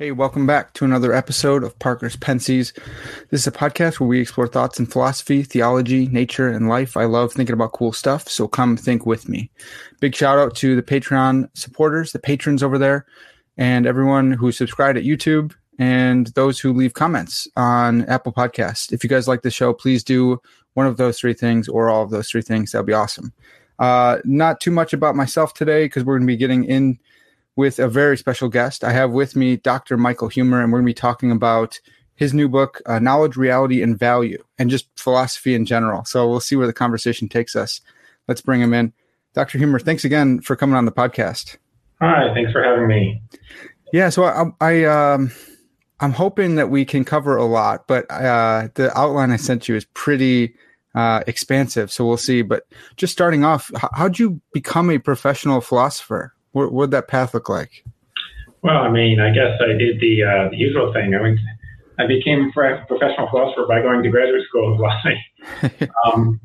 Hey, welcome back to another episode of Parker's Pensées. This is a podcast where we explore thoughts in philosophy, theology, nature, and life. I love thinking about cool stuff, so come think with me. Big shout out to the Patreon supporters, the patrons over there, and everyone who subscribed at YouTube and those who leave comments on Apple Podcasts. If you guys like the show, please do one of those three things or all of those three things. That'd be awesome. Uh, not too much about myself today because we're going to be getting in with a very special guest. I have with me Dr. Michael Huemer, and we're going to be talking about his new book, uh, Knowledge, Reality, and Value, and just philosophy in general. So we'll see where the conversation takes us. Let's bring him in. Dr. Huemer, thanks again for coming on the podcast. Hi, thanks for having me. Yeah, so I, I um, I'm hoping that we can cover a lot, but uh, the outline I sent you is pretty uh, expansive. So we'll see. But just starting off, how'd you become a professional philosopher? What would that path look like? Well, I mean, I guess I did the, uh, the usual thing. I went, I became a professional philosopher by going to graduate school in philosophy. um,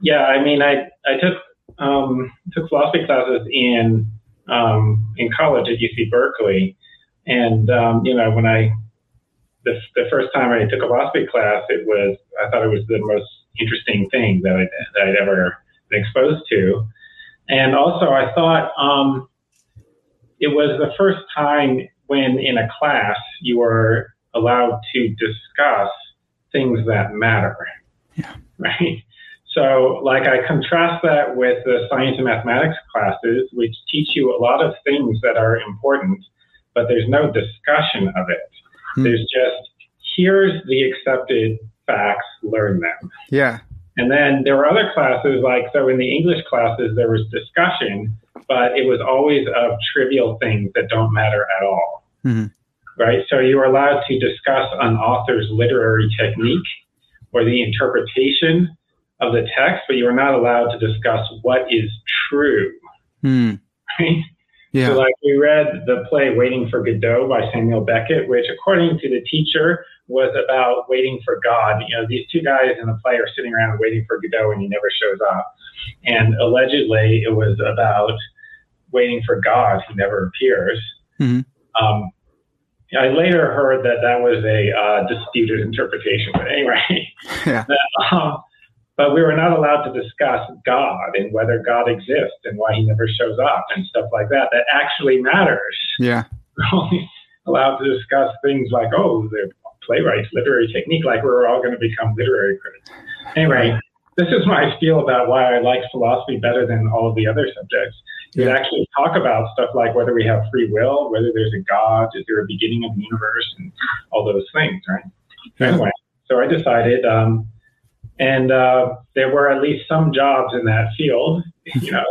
yeah, I mean, I I took um, took philosophy classes in um, in college at UC Berkeley, and um, you know, when I the, the first time I took a philosophy class, it was I thought it was the most interesting thing that I that I'd ever been exposed to, and also I thought um, it was the first time when in a class you were allowed to discuss things that matter. Yeah. Right. So, like, I contrast that with the science and mathematics classes, which teach you a lot of things that are important, but there's no discussion of it. Hmm. There's just, here's the accepted facts, learn them. Yeah. And then there were other classes, like, so in the English classes, there was discussion, but it was always of trivial things that don't matter at all. Mm-hmm. Right? So you were allowed to discuss an author's literary technique or the interpretation of the text, but you were not allowed to discuss what is true. Mm. Right? Yeah. So, like, we read the play Waiting for Godot by Samuel Beckett, which, according to the teacher, was about waiting for God. You know, these two guys in the play are sitting around waiting for Godot and he never shows up. And allegedly, it was about waiting for God who never appears. Mm-hmm. Um, I later heard that that was a uh, disputed interpretation, but anyway, yeah. um, but we were not allowed to discuss God and whether God exists and why he never shows up and stuff like that. That actually matters. Yeah. We're only allowed to discuss things like, oh, the playwright's literary technique, like we're all going to become literary critics. Anyway, this is my feel about why I like philosophy better than all of the other subjects. Yeah. It actually talk about stuff like whether we have free will, whether there's a God, is there a beginning of the universe, and all those things, right? Yeah. Anyway, so I decided, um, and uh, there were at least some jobs in that field, you know.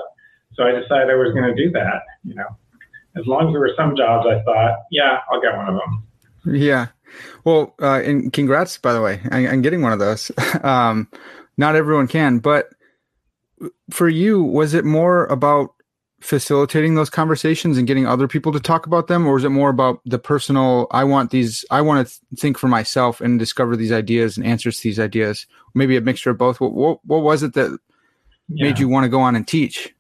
so I decided I was going to do that, you know. As long as there were some jobs, I thought, yeah, I'll get one of them. Yeah. Well, uh, and congrats, by the way, on, getting one of those. um, not everyone can, but for you, was it more about facilitating those conversations and getting other people to talk about them? Or is it more about the personal i want these i want to th- think for myself and discover these ideas and answers to these ideas? Maybe a mixture of both. What what, what was it that yeah. made you want to go on and teach?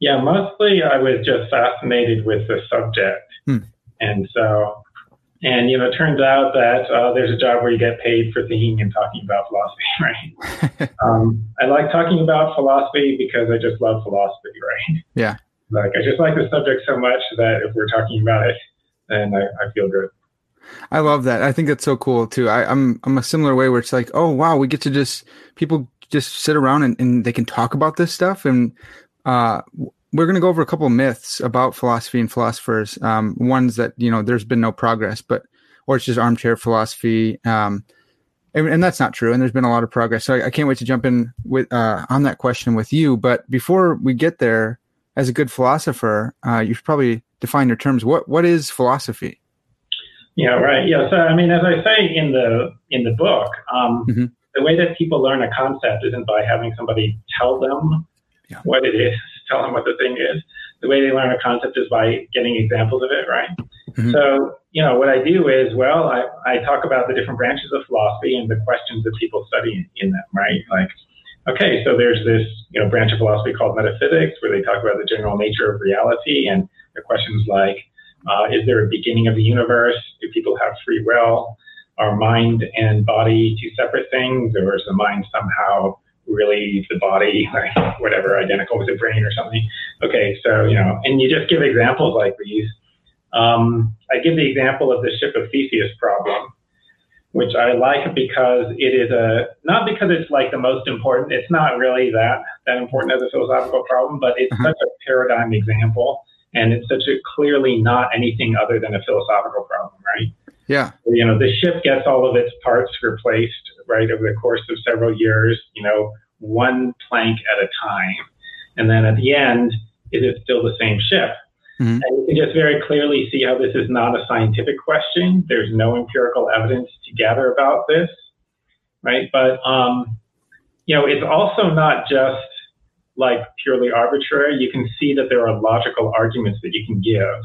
Yeah mostly i was just fascinated with the subject. Hmm. and so and you know it turns out that uh, there's a job where you get paid for thinking and talking about philosophy right um, i like talking about philosophy because i just love philosophy right yeah like I just like the subject so much that if we're talking about it, then I, I feel good. I love that. I think that's so cool too. I, am I'm, I'm a similar way where it's like, oh wow, we get to just people just sit around and, and they can talk about this stuff. And uh, we're going to go over a couple of myths about philosophy and philosophers. Um, ones that you know there's been no progress, but or it's just armchair philosophy. Um, and, and, that's not true. And there's been a lot of progress. So I, I can't wait to jump in with uh, on that question with you. But before we get there, as a good philosopher, uh, you should probably define your terms. What what is philosophy? Yeah, right. Yeah. So I mean, as I say in the in the book, um, mm-hmm. the way that people learn a concept isn't by having somebody tell them yeah. what it is, tell them what the thing is. The way they learn a concept is by getting examples of it, right? Mm-hmm. So, you know, what I do is, well, I, I talk about the different branches of philosophy and the questions that people study in them, right? Like, okay, so there's this, you know, branch of philosophy called metaphysics where they talk about the general nature of reality and the questions like, uh, is there a beginning of the universe? Do people have free will? Are mind and body two separate things, or is the mind somehow really the body, like whatever, identical with the brain or something? Okay, so you know, and you just give examples like these. Um, I give the example of the ship of Theseus problem, which I like because it is a not because it's like the most important. It's not really that that important as a philosophical problem, but it's uh-huh. such a paradigm example and it's such a clearly not anything other than a philosophical problem, right? Yeah. You know, the ship gets all of its parts replaced, right, over the course of several years, you know, one plank at a time. And then at the end, is it still the same ship? Mm-hmm. And you can just very clearly see how this is not a scientific question. There's no empirical evidence to gather about this, right? But, um, you know, it's also not just like purely arbitrary, you can see that there are logical arguments that you can give.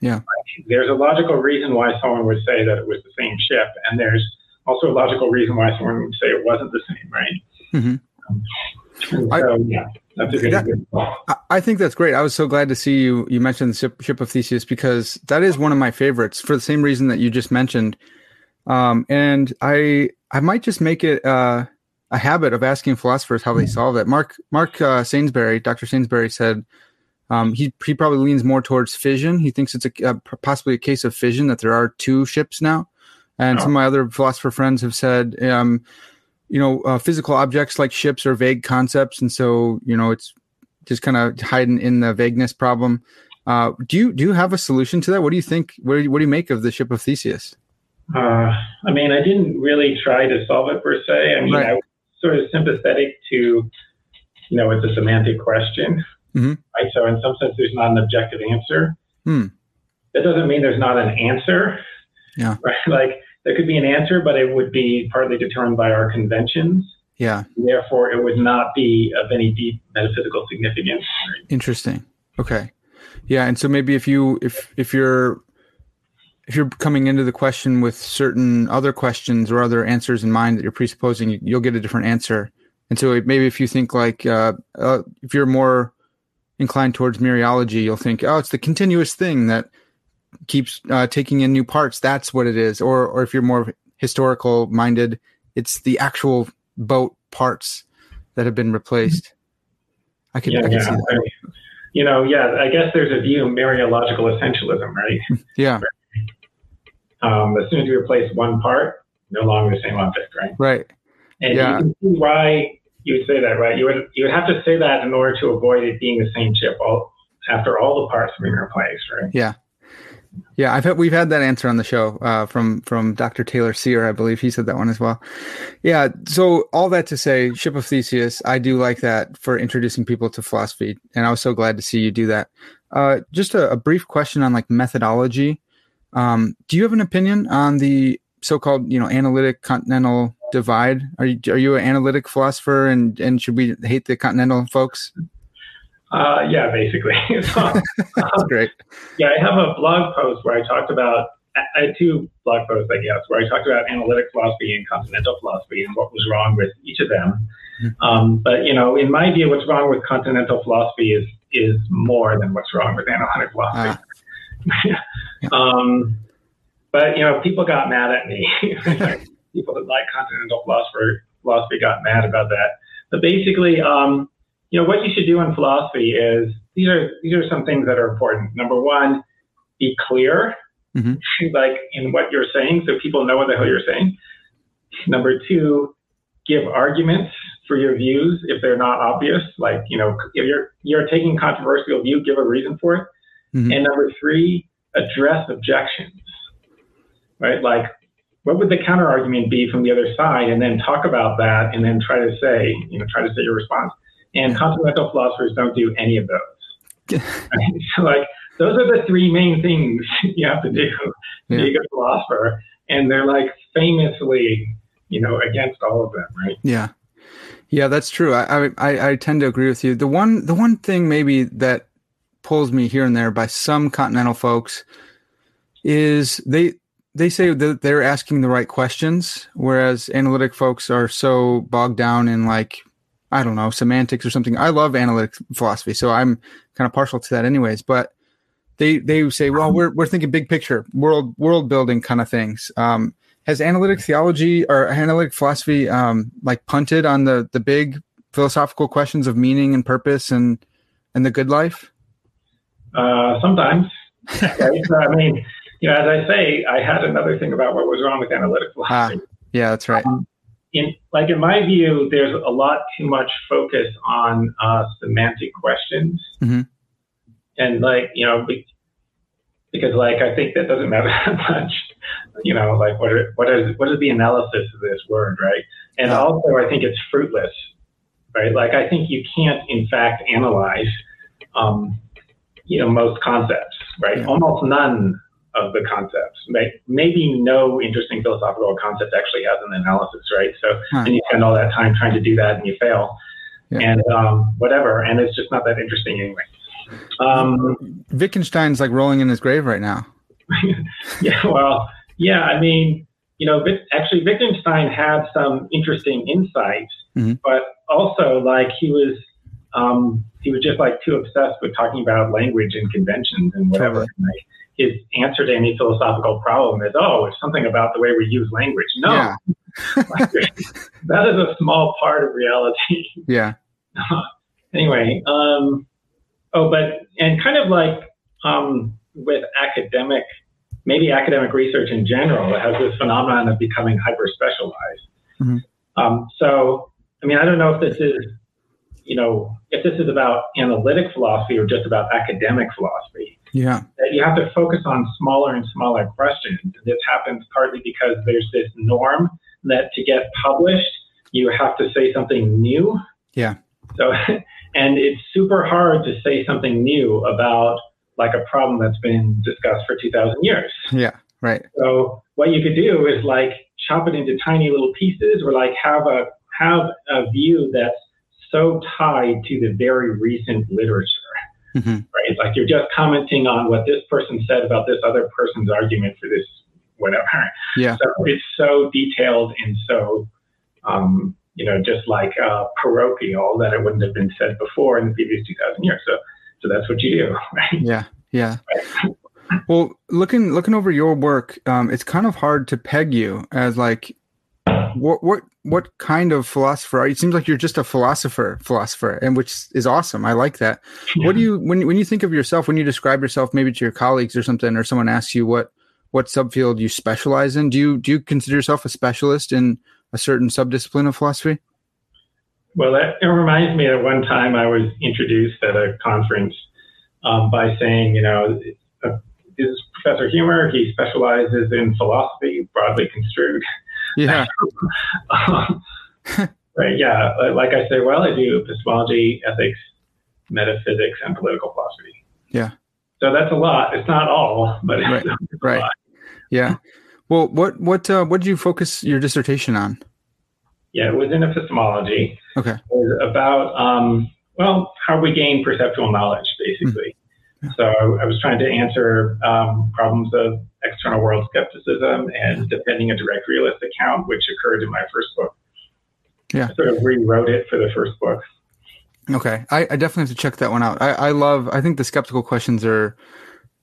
Yeah. Like, there's a logical reason why someone would say that it was the same ship, and there's also a logical reason why someone would say it wasn't the same, right? Mm-hmm. So, I, yeah. That, I think that's great. I was so glad to see you. You mentioned the ship, ship, of Theseus because that is one of my favorites for the same reason that you just mentioned. Um, and I I might just make it uh, a habit of asking philosophers how they solve it. Mark Mark uh, Sainsbury, Dr. Sainsbury said um, he he probably leans more towards fission. He thinks it's a, possibly a case of fission that there are two ships now. And oh. some of my other philosopher friends have said, um, you know, uh, physical objects like ships are vague concepts, and so you know it's just kind of hiding in the vagueness problem. Uh, do you do you have a solution to that? What do you think? What do you, what do you make of the ship of Theseus? Uh, I mean, I didn't really try to solve it per se. I mean, right. I was sort of sympathetic to, you know, it's a semantic question. Mm-hmm. Right. So in some sense, there's not an objective answer. Mm. That doesn't mean there's not an answer. Yeah. Right. Like there could be an answer, but it would be partly determined by our conventions. Yeah. Therefore, it would not be of any deep metaphysical significance. Interesting. Okay. Yeah, and so maybe if you if if you're if you're coming into the question with certain other questions or other answers in mind that you're presupposing, you'll get a different answer. And so maybe if you think like, uh, uh, if you're more inclined towards mereology, you'll think, oh, it's the continuous thing that keeps uh, taking in new parts. That's what it is. Or, or if you're more historical minded, it's the actual boat parts that have been replaced. I can, yeah, I can yeah. see that. You know, yeah, I guess there's a view of mereological essentialism, right? yeah. Um, as soon as you replace one part, no longer the same object, right? Right. And yeah. you can see why you would say that, right? You would you would have to say that in order to avoid it being the same chip all after all the parts have been replaced, right? Yeah. Yeah, I've had, we've had that answer on the show uh, from from Dr. Taylor Sear, I believe he said that one as well. Yeah, so all that to say, Ship of Theseus, I do like that for introducing people to philosophy, and I was so glad to see you do that. Uh, just a, a, brief question on like methodology. Um, do you have an opinion on the so-called, you know, analytic continental divide? Are you are you an analytic philosopher, and and should we hate the continental folks? Uh, yeah, basically. so, That's great. Yeah, I have a blog post where I talked about. I had two blog posts, I guess, where I talked about analytic philosophy and continental philosophy and what was wrong with each of them. Mm-hmm. Um, but you know, in my view, what's wrong with continental philosophy is is more than what's wrong with analytic philosophy. Ah. um, but you know, people got mad at me. people that like continental philosophy philosophy got mad about that. But basically, um, you know, what you should do in philosophy is these are these are some things that are important. Number one, be clear, mm-hmm. like in what you're saying, so people know what the hell you're saying. Number two, give arguments for your views if they're not obvious. Like, you know, if you're you're taking a controversial view, give a reason for it. Mm-hmm. And number three, address objections. Right? Like, what would the counter argument be from the other side? And then talk about that and then try to say, you know, try to say your response. And continental philosophers don't do any of those. So like those are the three main things you have to do to yeah. be a good philosopher. And they're like famously, you know, against all of them, right? Yeah. Yeah, that's true. I, I I tend to agree with you. The one the one thing maybe that pulls me here and there by some continental folks is they they say that they're asking the right questions, whereas analytic folks are so bogged down in like I don't know semantics or something. I love analytic philosophy, so I'm kind of partial to that, anyways. But they they say, well, we're we're thinking big picture, world world building kind of things. Um, has analytic theology or analytic philosophy um, like punted on the the big philosophical questions of meaning and purpose and and the good life? Uh, sometimes. right? I mean, you know, as I say, I had another thing about what was wrong with analytic ah, philosophy. Ah, yeah, that's right. Um, in like in my view, there's a lot too much focus on uh, semantic questions, mm-hmm. and like you know, because like I think that doesn't matter that much you know, like what are, what is what is the analysis of this word, right? And also, I think it's fruitless, right? Like I think you can't, in fact, analyze, um, you know, most concepts, right? Yeah. Almost none of the concepts. Maybe no interesting philosophical concept actually has an analysis, right? So, huh. and you spend all that time trying to do that, and you fail, yeah. and um, whatever, and it's just not that interesting anyway. Um, Wittgenstein's like rolling in his grave right now. yeah, well, yeah, I mean, you know, actually, Wittgenstein had some interesting insights, mm-hmm. but also like he was, um, he was just like too obsessed with talking about language and conventions and whatever. Totally. Like, his answer to any philosophical problem is, oh, it's something about the way we use language. No, yeah. that is a small part of reality. Yeah. anyway, um, oh, but and kind of like um, with academic maybe academic research in general has this phenomenon of becoming hyper specialized. Mm-hmm. Um, so, I mean, I don't know if this is, you know, if this is about analytic philosophy or just about academic philosophy. Yeah. That you have to focus on smaller and smaller questions. This happens partly because there's this norm that to get published, you have to say something new. Yeah. So, and it's super hard to say something new about like a problem that's been discussed for 2000 years. Yeah, right. So what you could do is like chop it into tiny little pieces or like have a have a view that's so tied to the very recent literature. Mm-hmm. Right? Like you're just commenting on what this person said about this other person's argument for this whatever. Yeah. So it's so detailed and so um, you know, just like uh, parochial that it wouldn't have been said before in the previous 2000 years. So so that's what you do, right? Yeah, yeah. well, looking looking over your work, um, it's kind of hard to peg you as like what what what kind of philosopher are you? It seems like you're just a philosopher, philosopher, and which is awesome. I like that. Yeah. What do you when when you think of yourself, when you describe yourself, maybe to your colleagues or something, or someone asks you what what subfield you specialize in? Do you do you consider yourself a specialist in a certain subdiscipline of philosophy? Well, that, it reminds me that one time I was introduced at a conference um, by saying, you know, uh, this is Professor Huemer. He specializes in philosophy, broadly construed. Yeah. um, right. Yeah. Like I say, well, I do epistemology, ethics, metaphysics, and political philosophy. Yeah. So that's a lot. It's not all, but right. right. Yeah. Well, what what uh, what did you focus your dissertation on? Yeah, it was in epistemology. Okay. It was about, um, well, how we gain perceptual knowledge, basically. So I was trying to answer um, problems of external world skepticism and defending a direct realist account, which occurred in my first book. Yeah. I sort of rewrote it for the first book. Okay. I, I definitely have to check that one out. I, I love, I think the skeptical questions are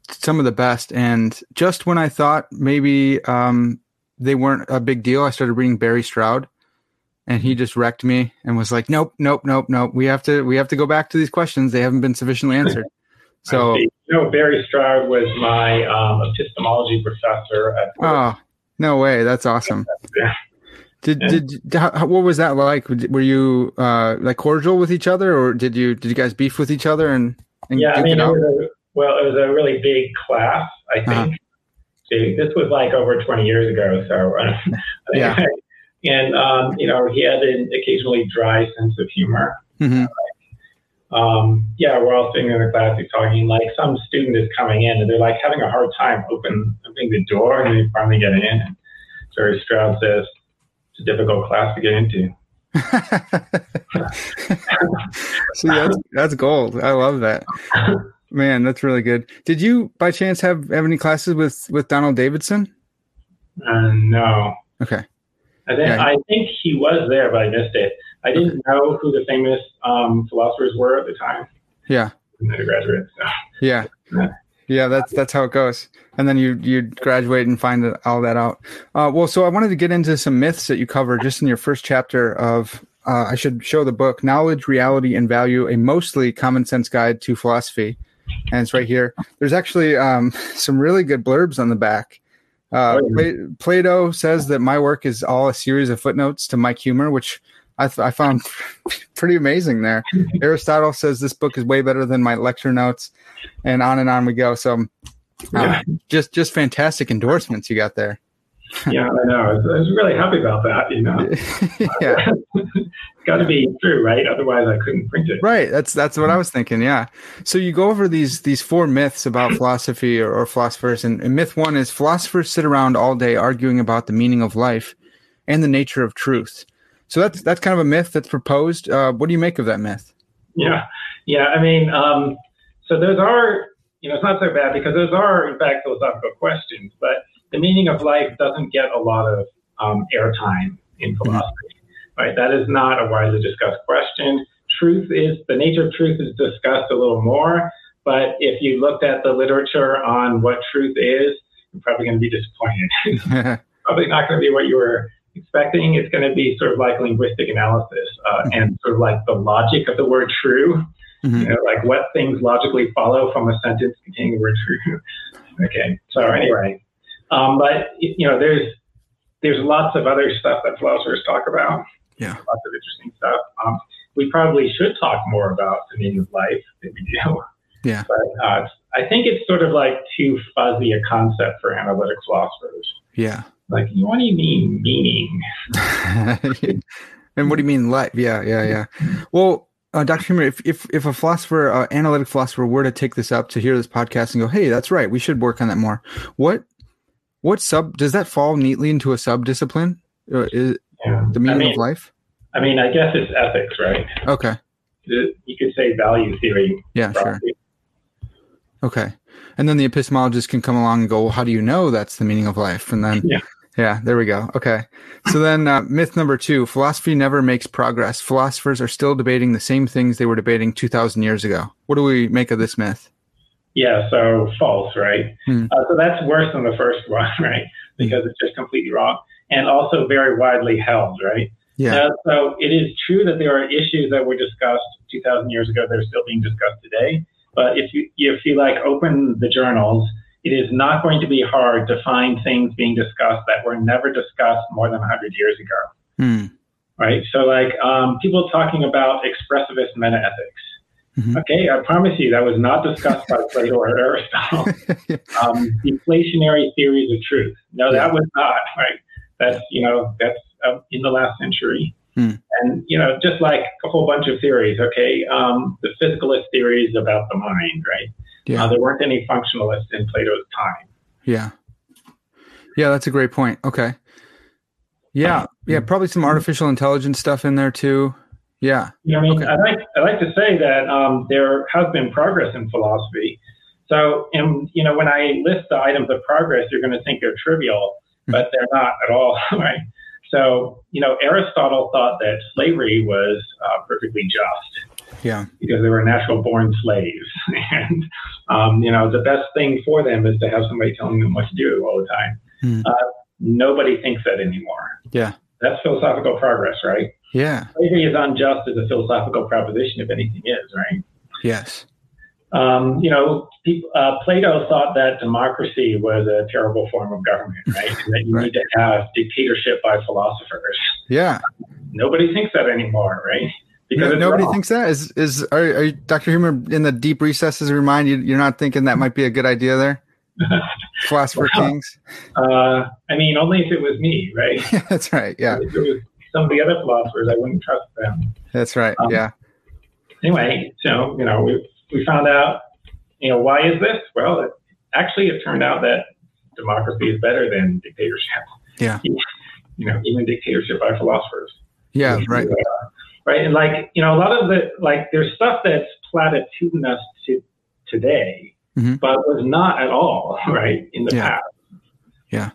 some of the best. And just when I thought maybe um, they weren't a big deal, I started reading Barry Stroud and he just wrecked me and was like, "Nope, nope, nope, nope. We have to we have to go back to these questions. They haven't been sufficiently answered." So, you know, Barry Stroud was my um, epistemology professor at. Oh, no way! That's awesome. Yeah. Did did how, what was that like? Were you uh, like cordial with each other, or did you did you guys beef with each other? And, and yeah, I mean, it was a, well, it was a really big class. I uh-huh. think uh-huh. this was like over twenty years ago. So uh, yeah, and um, you know, he had an occasionally dry sense of humor. Mm-hmm. Um, yeah, we're all sitting in the class talking. Like some student is coming in and they're like having a hard time open, opening the door, and they finally get in. And Jerry Stroud says, "It's a difficult class to get into." See, that's that's gold. I love that. Man, that's really good. Did you, by chance, have have any classes with with Donald Davidson? Uh, no. Okay. I think, yeah. I think he was there, but I missed it. I didn't know who the famous um, philosophers were at the time. Yeah. Undergraduate. So. Yeah. yeah. that's that's how it goes. And then you you graduate and find all that out. Uh, well, so I wanted to get into some myths that you cover just in your first chapter of. Uh, I should show the book "Knowledge, Reality, and Value: A Mostly Common Sense Guide to Philosophy," and it's right here. There's actually um, some really good blurbs on the back. Uh, oh, Plato says that my work is all a series of footnotes to Mike Huemer, which I, th- I found pretty amazing there. Aristotle says this book is way better than my lecture notes, and on and on we go. So, um, yeah. just just fantastic endorsements you got there. yeah, I know. I was, I was, really happy about that. You know, yeah, it's got to be true, right? Otherwise, I couldn't print it. Right. That's that's what I was thinking. Yeah. So you go over these these four myths about philosophy or, or philosophers, and, and myth one is philosophers sit around all day arguing about the meaning of life and the nature of truth. So that's that's kind of a myth that's proposed. Uh, what do you make of that myth? Yeah, yeah. I mean, um, so those are you know it's not so bad because those are in fact philosophical questions, but the meaning of life doesn't get a lot of um, airtime in mm-hmm. philosophy. Mm-hmm. Right, that is not a widely discussed question. Truth is the nature of truth is discussed a little more, but if you looked at the literature on what truth is, you're probably going to be disappointed. probably not going to be what you were expecting. It's going to be sort of like linguistic analysis uh, mm-hmm. and sort of like the logic of the word true. Mm-hmm. You know, like what things logically follow from a sentence containing the word true. okay. So anyway, um, but you know, there's there's lots of other stuff that philosophers talk about. Yeah. Lots of interesting stuff. Um, we probably should talk more about the meaning of life than we do. Yeah. But uh, I think it's sort of like too fuzzy a concept for analytic philosophers. Yeah. Like, what do you mean meaning? and what do you mean life? Yeah, yeah, yeah. Well, uh, Dr. Huemer, if, if, if a philosopher, uh, analytic philosopher were to take this up to hear this podcast and go, hey, that's right, we should work on that more. What, what sub, does that fall neatly into a sub discipline? Uh, is yeah. the meaning I mean, of life? I mean, I guess it's ethics, right? Okay. You could say value theory. Yeah, probably. sure. Okay. And then the epistemologist can come along and go, well, how do you know that's the meaning of life? And then yeah. Yeah, there we go. Okay. So then, uh, myth number two philosophy never makes progress. Philosophers are still debating the same things they were debating 2,000 years ago. What do we make of this myth? Yeah, so false, right? Hmm. Uh, so that's worse than the first one, right? Because it's just completely wrong and also very widely held, right? Yeah. Uh, so it is true that there are issues that were discussed 2,000 years ago that are still being discussed today. But if you if you like open the journals it is not going to be hard to find things being discussed that were never discussed more than 100 years ago. Hmm. Right? So, like um, people talking about expressivist metaethics. Mm-hmm. Okay, I promise you that was not discussed by Plato or Aristotle. um, deflationary theories of truth. No, that was not right. That's you know that's uh, in the last century. Mm. And you know, just like a whole bunch of theories. Okay, um, the physicalist theories about the mind, right? Yeah. Uh, there weren't any functionalists in Plato's time. Yeah. Yeah, that's a great point. Okay. Yeah, yeah, probably some artificial intelligence stuff in there too. Yeah. yeah I mean, okay. I like I like to say that um, there has been progress in philosophy. So, and you know, when I list the items of progress, you're going to think they're trivial, hmm. but they're not at all, right? So, you know, Aristotle thought that slavery was uh, perfectly just. Yeah. Because they were natural born slaves. and, um, you know, the best thing for them is to have somebody telling them what to do all the time. Mm. Uh, nobody thinks that anymore. Yeah. That's philosophical progress, right? Yeah. Slavery is unjust as a philosophical proposition, if anything is, right? Yes. um, you know, people, uh, Plato thought that democracy was a terrible form of government, right? and that you Right. need to have dictatorship by philosophers. Yeah. Nobody thinks that anymore, right? No- nobody wrong. thinks that is is are, are you, Dr. Huemer in the deep recesses of your mind you, you're not thinking that might be a good idea there philosopher Well, kings Uh, I mean, only if it was me, right? that's right yeah If it was some of the other philosophers, I wouldn't trust them. that's right Um, yeah Anyway, so you know, we we found out, you know, why is this? Well, it, actually, it turned out that democracy is better than dictatorship. Yeah. You know, even dictatorship by philosophers. yeah right Uh, right. And like, you know, a lot of the like, there's stuff that's platitudinous to today, Mhm. but was not at all right in the Yeah. past. Yeah.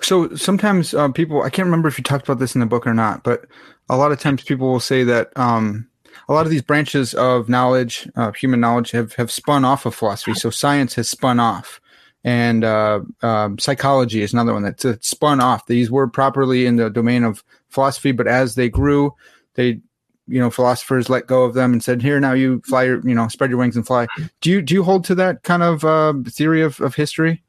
So sometimes uh, people, I can't remember if you talked about this in the book or not, but a lot of times people will say that um, a lot of these branches of knowledge, uh, human knowledge, have have spun off of philosophy. So science has spun off, and uh, um, psychology is another one that's that's spun off. These were properly in the domain of philosophy, but as they grew, they you know philosophers let go of them and said here now you fly your you know spread your wings and fly do you do you hold to that kind of uh, theory of, of history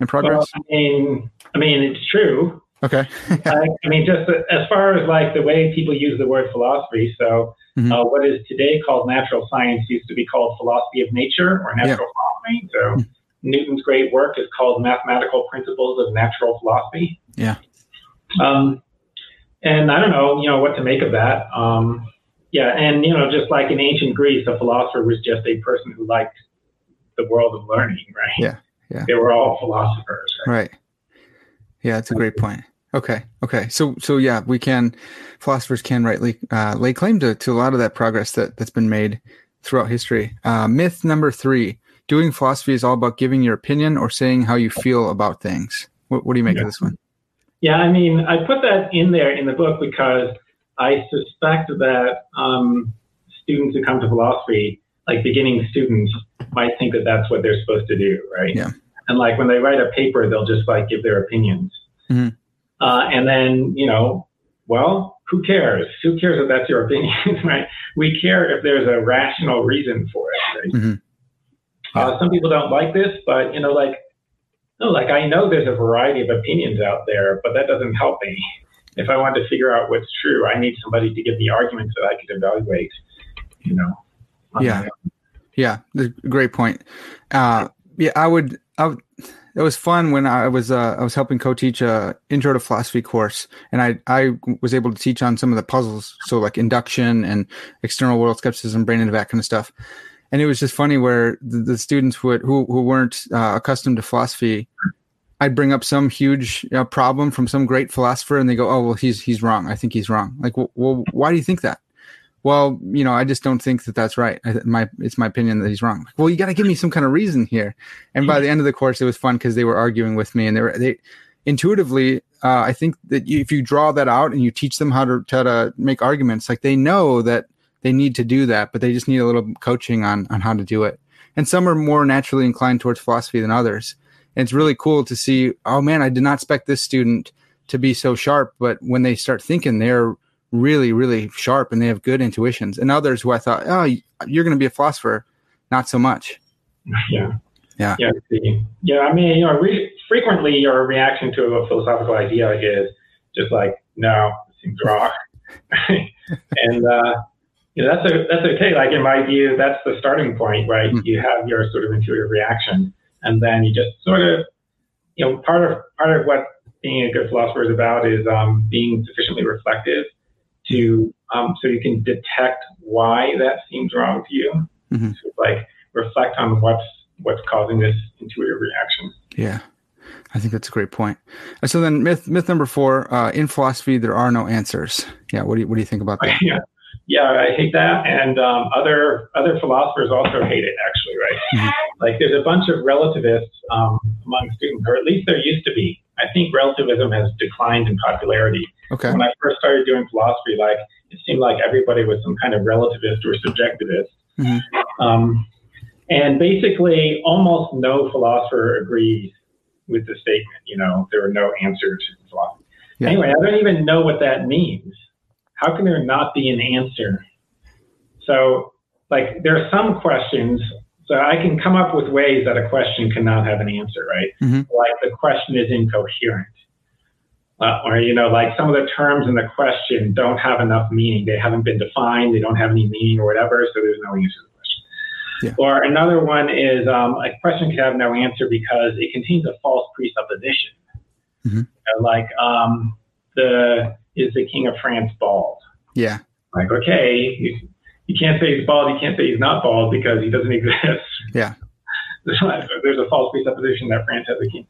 and progress Well, I mean, I mean, it's true. okay I, I mean, just as far as like the way people use the word philosophy. So, Mhm. uh, what is today called natural science used to be called philosophy of nature or natural philosophy. So, Newton's great work is called Mathematical Principles of Natural Philosophy. Yeah. Um, and I don't know, you know, what to make of that. Um, yeah, and you know, just like in ancient Greece, a philosopher was just a person who liked the world of learning, right? Yeah, yeah. They were all philosophers. Right? Right. Yeah, that's a great point. Okay. Okay. So so yeah, we can philosophers can rightly uh, lay claim to, to a lot of that progress that that's been made throughout history. Uh, myth number three: doing philosophy is all about giving your opinion or saying how you feel about things. What, what do you make Yeah. of this one? Yeah, I mean, I put that in there in the book because I suspect that um, students who come to philosophy, like beginning students, might think that that's what they're supposed to do, right? Yeah. And like when they write a paper, they'll just like give their opinions. Mhm. Uh, and then, you know, well, who cares? Who cares if that's your opinion, right? We care if there's a rational reason for it, right? Mhm. Uh, some people don't like this, but you know, like, no, like I know there's a variety of opinions out there, but that doesn't help me. If I want to figure out what's true, I need somebody to give me arguments that I could evaluate. You know. Yeah. Yeah, great point. Uh, yeah, I would. I would. It was fun when I was uh, I was helping co-teach a intro to philosophy course, and I I was able to teach on some of the puzzles, so like induction and external world skepticism, brain and that kind of stuff. And it was just funny where the, the students would who who weren't uh, accustomed to philosophy, I'd bring up some huge uh, problem from some great philosopher, and they go, "Oh well, he's he's wrong. I think he's wrong." Like, well, well why do you think that? well, you know, I just don't think that that's right. I, my it's my opinion that he's wrong. Like, well, you got to give me some kind of reason here. And by the end of the course, it was fun because they were arguing with me, and they were they intuitively. Uh, I think that you, if you draw that out and you teach them how to how to make arguments, like they know that they need to do that, but they just need a little coaching on on how to do it. And some are more naturally inclined towards philosophy than others. And it's really cool to see. Oh man, I did not expect this student to be so sharp, but when they start thinking, they're really, really sharp and they have good intuitions. And others who I thought, oh, you're going to be a philosopher, not so much. Yeah. Yeah. Yeah. Yeah. I mean, you know, re- frequently your reaction to a philosophical idea is just like, no, it seems wrong. and, uh, you know, that's a, that's okay. Like in my view, that's the starting point, right? Mm. You have your sort of intuitive reaction and then you just sort of, you know, part of, part of what being a good philosopher is about is, um, being sufficiently reflective to, um, so you can detect why that seems wrong to you. Mhm. So like reflect on what's, what's causing this intuitive reaction. Yeah. I think that's a great point. So then myth, myth number four, uh, in philosophy, there are no answers. Yeah. What do you, what do you think about that? yeah, yeah, I hate that, and um, other other philosophers also hate it. Actually, right? Mhm. Like, there's a bunch of relativists um, among students, or at least there used to be. I think relativism has declined in popularity. Okay. When I first started doing philosophy, like it seemed like everybody was some kind of relativist or subjectivist. Mhm. Um, and basically, almost no philosopher agrees with the statement. You know, there are no answers in philosophy. Yeah. Anyway, I don't even know what that means. How can there not be an answer? So, like, there are some questions. So I can come up with ways that a question cannot have an answer, right? Mhm. Like the question is incoherent. Uh, or, you know, like some of the terms in the question don't have enough meaning. They haven't been defined. They don't have any meaning or whatever. So there's no answer to the question. Yeah. Or another one is um, a question could have no answer because it contains a false presupposition. Mhm. You know, like um, the is the king of France bald? Yeah. Like, okay, you, you can't say he's bald, you can't say he's not bald because he doesn't exist. Yeah. There's there's a false presupposition that France has a king.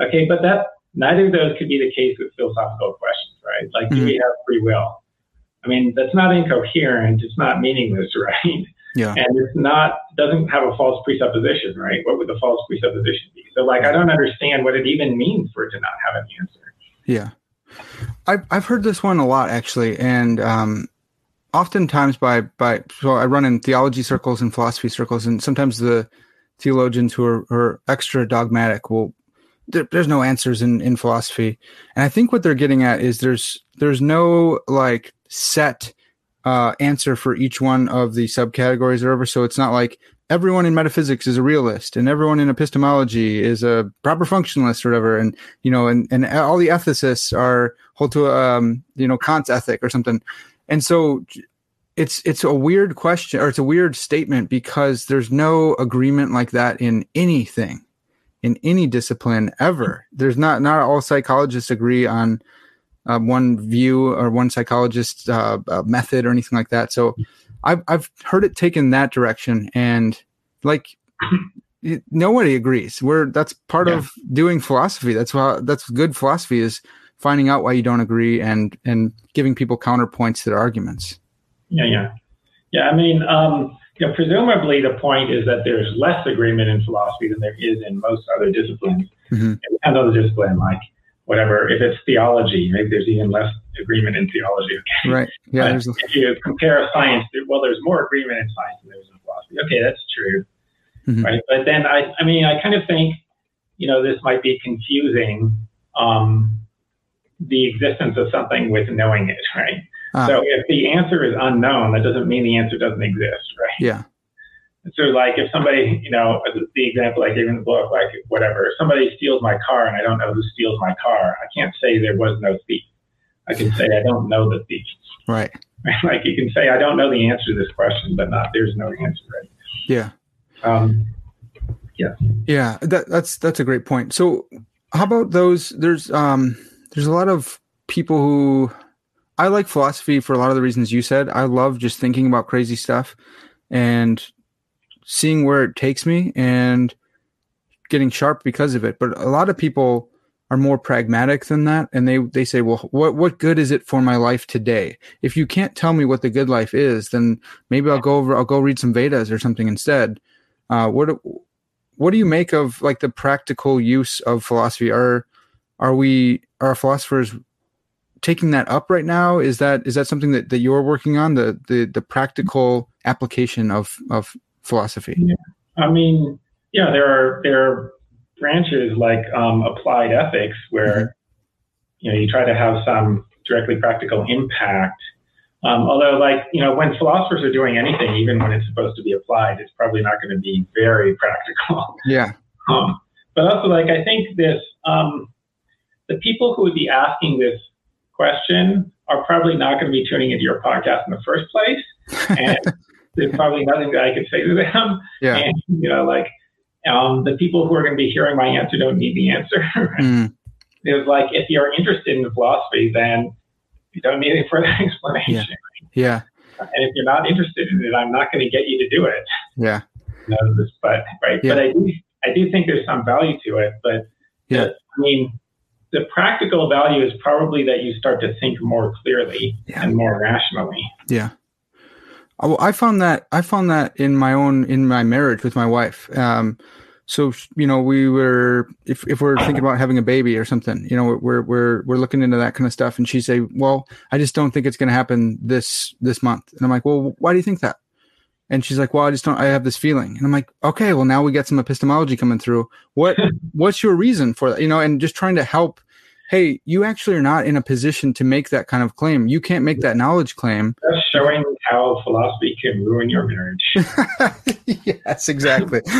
Okay, but that neither of those could be the case with philosophical questions, right? Like, do we mm-hmm. have free will? I mean, that's not incoherent. It's not meaningless, right? Yeah. And it's not doesn't have a false presupposition, right? What would the false presupposition be? So, like, I don't understand what it even means for it to not have an answer. Yeah. I've I've heard this one a lot actually, and um, oftentimes by by so I run in theology circles and philosophy circles, and sometimes the theologians who are, are extra dogmatic will there, there's no answers in in philosophy, and I think what they're getting at is there's there's no like set uh, answer for each one of the subcategories or whatever. So it's not like everyone in metaphysics is a realist and everyone in epistemology is a proper functionalist or whatever. And, you know, and, and all the ethicists are hold to, um, you know, Kant's ethic or something. And so it's, it's a weird question or it's a weird statement because there's no agreement like that in anything, in any discipline ever. There's not, not all psychologists agree on, uh, one view or one psychologist uh, uh, method or anything like that. So I've I've heard it taken that direction, and like nobody agrees. We're that's part Yeah. of doing philosophy. That's why that's good philosophy is finding out why you don't agree and and giving people counterpoints to their arguments. Yeah, yeah, yeah. I mean, um, you know, presumably the point is that there's less agreement in philosophy than there is in most other disciplines. Mhm. On the discipline, like whatever. If it's theology, maybe there's even less agreement in theology. Okay, Right? Yeah. But There's if you compare science, well, there's more agreement in science than there is in philosophy. Okay, that's true, Mhm. right? But then I, I mean, I kind of think, you know, this might be confusing um, the existence of something with knowing it, right? Ah. So if the answer is unknown, that doesn't mean the answer doesn't exist, right? yeah. So like if somebody, you know, the example I gave in the book, like whatever, if somebody steals my car and I don't know who steals my car, I can't say there was no thief. I can say I don't know the thief. Right. like you can say I don't know the answer to this question, but not there's no answer, right? Yeah. Um, Yeah, that, that's that's a great point. So, how about those? There's um, there's a lot of people who I like philosophy for a lot of the reasons you said. I love just thinking about crazy stuff and seeing where it takes me and getting sharp because of it. But a lot of people are more pragmatic than that, and they they say, "Well, what what good is it for my life today? If you can't tell me what the good life is, then maybe I'll go over. I'll go read some Vedas or something instead." Uh, what what do you make of like the practical use of philosophy? Are are we are philosophers taking that up right now? Is that is that something that, that you're working on the the the practical application of of philosophy? I mean, yeah, there are there are branches like um, applied ethics where you know you try to have some directly practical impact. Um, although, like you know, when philosophers are doing anything, even when it's supposed to be applied, it's probably not going to be very practical. Yeah, Um, but also, like, I think this, um, the people who would be asking this question are probably not going to be tuning into your podcast in the first place. And there's probably nothing that I could say to them. yeah, And, you know, like, um, the people who are going to be hearing my answer don't need the answer. Mm, It's like, if you're interested in philosophy, then you don't need any further explanation. yeah, And if you're not interested in it, I'm not going to get you to do it. yeah, this, but right. Yeah. But I do, I do think there's some value to it. But Yeah. the- I mean, the practical value is probably that you start to think more clearly Yeah. and more rationally. yeah. Oh, I found that I found that in my own in my marriage with my wife. Um, so you know, we were if if we're thinking about having a baby or something, you know, we're we're we're looking into that kind of stuff, and she say, "Well, I just don't think it's going to happen this this month," and I'm like, "Well, why do you think that?" And she's like, "Well, I just don't. I have this feeling." And I'm like, "Okay, well, now we get some epistemology coming through. What what's your reason for that? You know?" And just trying to help hey, you actually are not in a position to make that kind of claim. You can't make that knowledge claim. That's showing how philosophy can ruin your marriage. yes, exactly.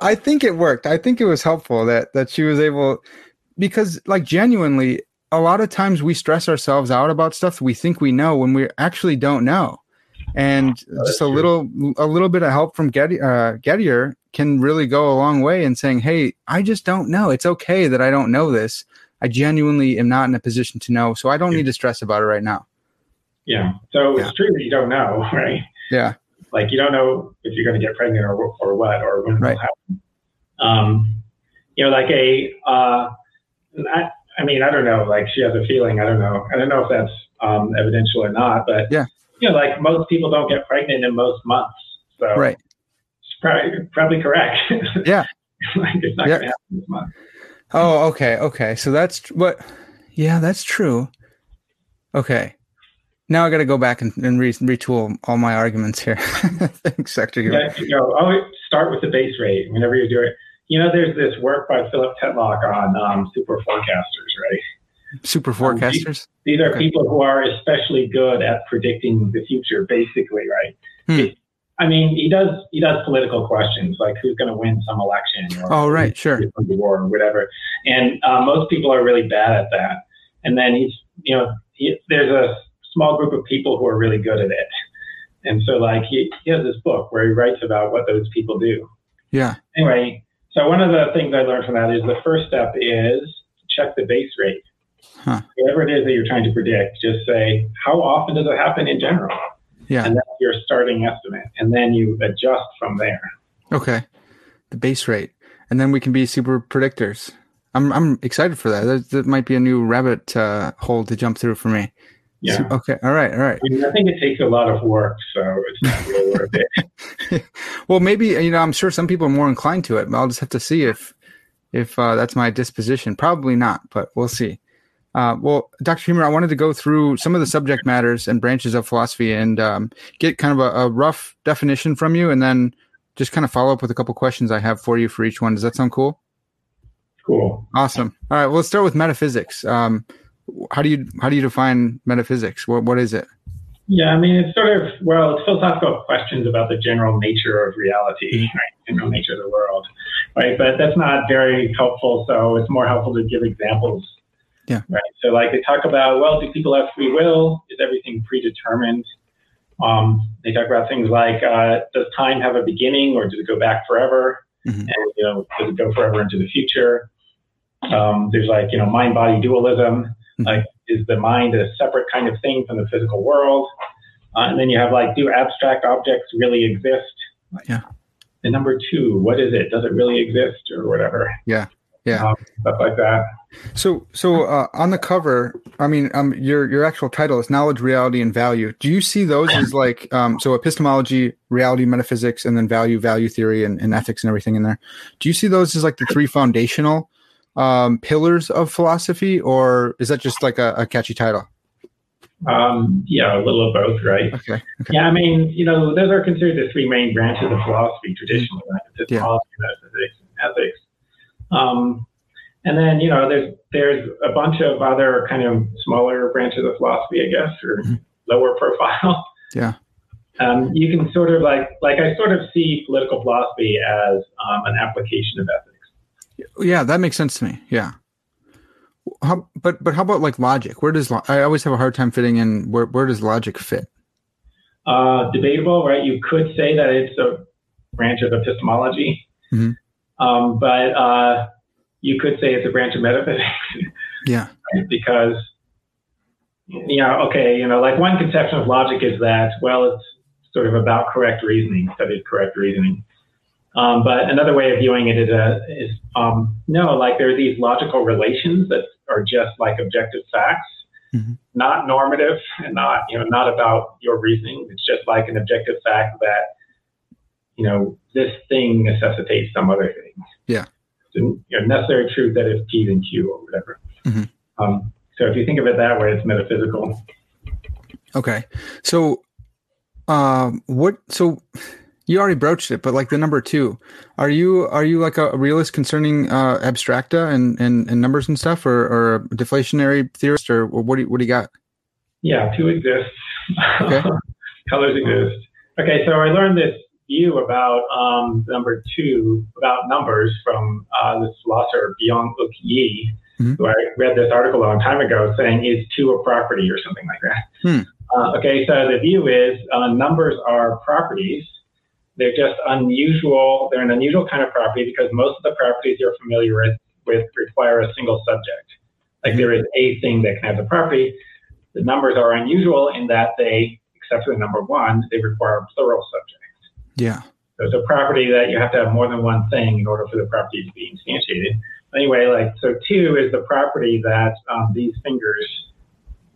I think it worked. I think it was helpful that that she was able because like genuinely a lot of times we stress ourselves out about stuff we think we know when we actually don't know. And just a true. little a little bit of help from Getty, uh, Gettier can really go a long way in saying, "Hey, I just don't know. It's okay that I don't know this. I genuinely am not in a position to know, so I don't need to stress about it right now." Yeah. So yeah. it's true that you don't know, right? Yeah. Like you don't know if you're going to get pregnant or or what or when right. it'll happen. Um, you know, like a, uh, I, I mean, I don't know. Like she has a feeling. I don't know. I don't know if that's um, evidential or not. But yeah, you know, like most people don't get pregnant in most months. So right. Probably probably correct. Yeah. like it's not going to happen this month. Oh, okay, okay. So that's what. Yeah, that's true. Okay. Now I got to go back and, and re- retool all my arguments here. Thanks, Sector. Yeah, you know, always start with the base rate whenever you do it. You know, there's this work by Philip Tetlock on um, super forecasters, right? Super forecasters. Um, these, these, are okay. people who are especially good at predicting the future, basically, right? Hmm. I mean, he does he does political questions like who's going to win some election, or oh right, sure, war or whatever. And uh, most people are really bad at that. And then he's you know he, there's a small group of people who are really good at it. And so like he, he has this book where he writes about what those people do. Yeah. Anyway, so one of the things I learned from that is the first step is check the base rate. Huh. Whatever it is that you're trying to predict, just say, how often does it happen in general? Yeah. And your starting estimate. And then you adjust from there. Okay. The base rate. And then we can be super predictors. I'm I'm excited for that. That, that might be a new rabbit uh, hole to jump through for me. Yeah. So, okay. All right. All right. I, mean, I, think it takes a lot of work, so it's not really worth it. well, maybe you know, I'm sure some people are more inclined to it. But I'll just have to see if if uh, that's my disposition. Probably not, but we'll see. Uh, well, Dr. Huemer, I wanted to go through some of the subject matters and branches of philosophy and um, get kind of a, a, rough definition from you, and then just kind of follow up with a couple questions I have for you for each one. Does that sound cool? Cool. Awesome. All right. Well, let's start with metaphysics. Um, how do you how do you define metaphysics? What what is it? Yeah, I mean, it's sort of well, it's philosophical questions about the general nature of reality, mm-hmm. right? General nature of the world, right? But that's not very helpful. So it's more helpful to give examples. Yeah. Right. So like they talk about, well, do people have free will? Is everything predetermined? Um, they talk about things like, uh, does time have a beginning or does it go back forever? Mm-hmm. And you know, does it go forever into the future? Um, there's like you know mind body dualism. Mm-hmm. Like, is the mind a separate kind of thing from the physical world? Uh, and then you have like, do abstract objects really exist? Like, yeah. And number two, what is it? Does it really exist or whatever? Yeah. Yeah. Um, stuff like that. So, so uh, on the cover, I mean, um, your your actual title is knowledge, reality, and value. Do you see those as like um, so epistemology, reality, metaphysics, and then value, value theory, and, and ethics, and everything in there? Do you see those as like the three foundational um, pillars of philosophy, or is that just like a, a catchy title? Um, yeah, a little of both, right? Okay, okay, Yeah, I mean, you know, those are considered the three main branches of philosophy traditionally, right? Epistemology, yeah. metaphysics, and ethics. Um, and then, you know, there's there's a bunch of other kind of smaller branches of philosophy, I guess, or mm-hmm. lower profile. Yeah. Um, you can sort of like like I sort of see political philosophy as um, an application of ethics. Yeah, that makes sense to me. Yeah. How, but but how about like logic? Where does I always have a hard time fitting in? Where where does logic fit? Uh, debatable, right? You could say that it's a branch of epistemology, mm-hmm. Um, but uh, you could say it's a branch of metaphysics. yeah, right? because yeah, okay, you know, like one conception of logic is that well, it's sort of about correct reasoning, studied correct reasoning. Um, but another way of viewing it is, a, is um, no, like there are these logical relations that are just like objective facts, mm-hmm. not normative and not you know not about your reasoning. It's just like an objective fact that you know this thing necessitates some other thing. Yeah, it's a you know, necessary truth that is P than Q or whatever. Mm-hmm. Um, so if you think of it that way, it's metaphysical. Okay, so um, what so You already broached it, but like the number two, are you are you like a realist concerning uh, abstracta and, and, and numbers and stuff, or, or a deflationary theorist, or what do you, what do you got? Yeah, two exists. Okay. Colors exist. Okay, so I learned this view about um, number two about numbers from uh, this philosopher Byung Uk Yi, Mhm. who I read this article a long time ago saying is two a property or something like that. Hmm. Uh, okay, so the view is uh, numbers are properties. They're just unusual. They're an unusual kind of property because most of the properties you're familiar with, with require a single subject. Like there is a thing that can have the property. The numbers are unusual in that they, except for the number one, they require a plural subject. Yeah. So it's a property that you have to have more than one thing in order for the property to be instantiated. Anyway, like so, two is the property that um, these fingers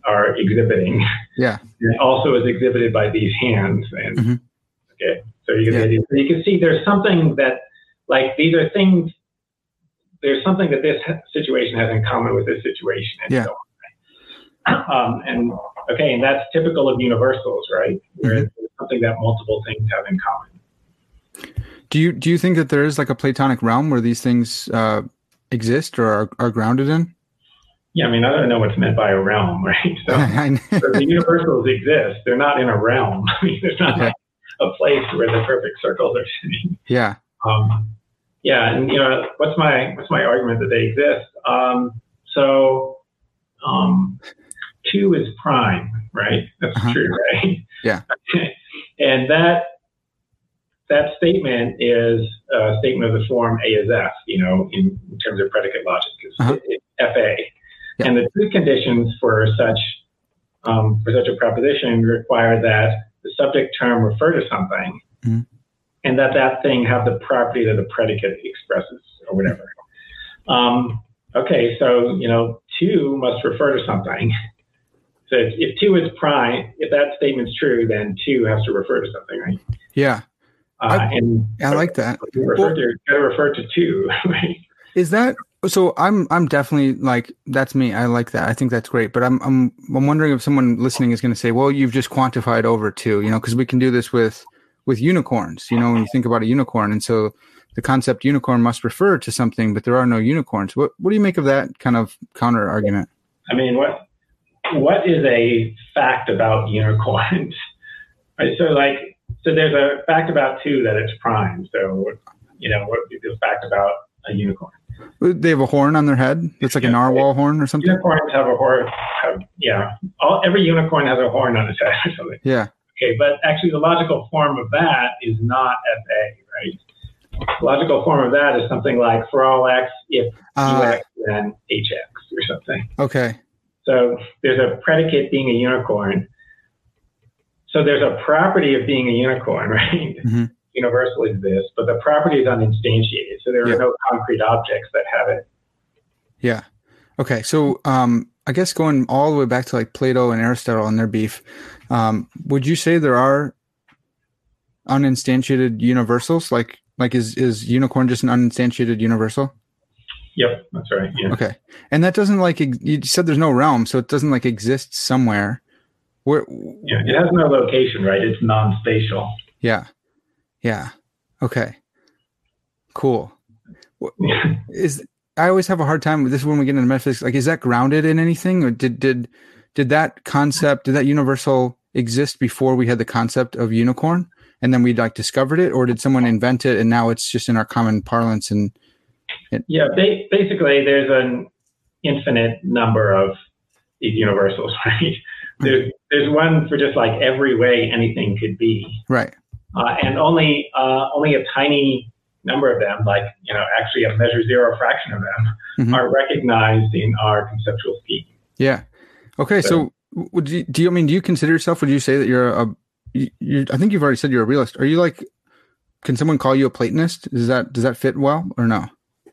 are exhibiting. Yeah. And also is exhibited by these hands. And Mhm. okay, so you can Yeah. so you can see there's something that like these are things. There's something that this situation has in common with this situation. And Yeah. So on. Um, and okay, and that's typical of universals, right? Where Mm-hmm. it's something that multiple things have in common. Do you do you think that there is like a Platonic realm where these things uh, exist or are, are grounded in? Yeah, I mean, I don't know what's meant by a realm, right? So, so the universals exist. They're not in a realm. I mean, there's not Okay. like a place where the perfect circles are sitting. yeah. Um, yeah, and you know, what's my what's my argument that they exist? Um, so, um, two is prime, right? That's Uh-huh. true, right? Yeah. and that that statement is a statement of the form A is F, you know, in, in terms of predicate logic. It's, Uh-huh. it's FA. Yeah. And the truth conditions for such um, for such a proposition require that the subject term refer to something, Mhm. and that that thing have the property that the predicate expresses, or whatever. Um, okay, so you know, two must refer to something. So if, if two is prime, if that statement's true, then two has to refer to something, right? Yeah. Uh, I- and I like that. you refer Well- to, you refer to two. Is that so? I'm I'm definitely like that's me. I like that. I think that's great. But I'm I'm I'm wondering if someone listening is going to say, "Well, you've just quantified over two," you know, because we can do this with with unicorns. You know, when you think about a unicorn, and so the concept unicorn must refer to something, but there are no unicorns. What what do you make of that kind of counter argument? I mean, what what is a fact about unicorns? Right, so, like, so there's a fact about two that it's prime. So, you know, what is the fact about a unicorn? They have a horn on their head. It's like a Yeah. narwhal horn or something. Unicorns have a horn. Have, yeah, all, every unicorn has a horn on its head or something. Yeah. Okay, but actually, the logical form of that is not FA, right? The logical form of that is something like for all x, if Uh, ux, then hx or something. okay. So there's a predicate being a unicorn. So there's a property of being a unicorn, right? Mhm. Universal exists, but the property is uninstantiated. So there Yeah. are no concrete objects that have it. Yeah. Okay. So, um, I guess going all the way back to like Plato and Aristotle and their beef, um, would you say there are uninstantiated universals? Like, like is is unicorn just an uninstantiated universal? Yep, that's right. Yeah. Okay. And that doesn't like you said there's no realm, so it doesn't like exist somewhere. Where? yeah. It has no location, right? It's non-spatial. Yeah. Yeah. Okay. Cool. is I always have a hard time with this when we get into metaphysics. Like, is that grounded in anything, or did did did that concept, did that universal exist before we had the concept of unicorn, and then we like discovered it, or did someone invent it and now it's just in our common parlance? And yeah, ba- basically, there's an infinite number of these universals, right? There's, there's one for just like every way anything could be. right, uh, and only uh, only a tiny number of them, like you know, actually a measure zero fraction of them, Mhm. are recognized in our conceptual scheme. yeah, okay. So, would you do you I mean do you consider yourself? Would you say that you're a you, you, I think you've already said you're a realist. Are you like? Can someone call you a Platonist? Does that does that fit well or no?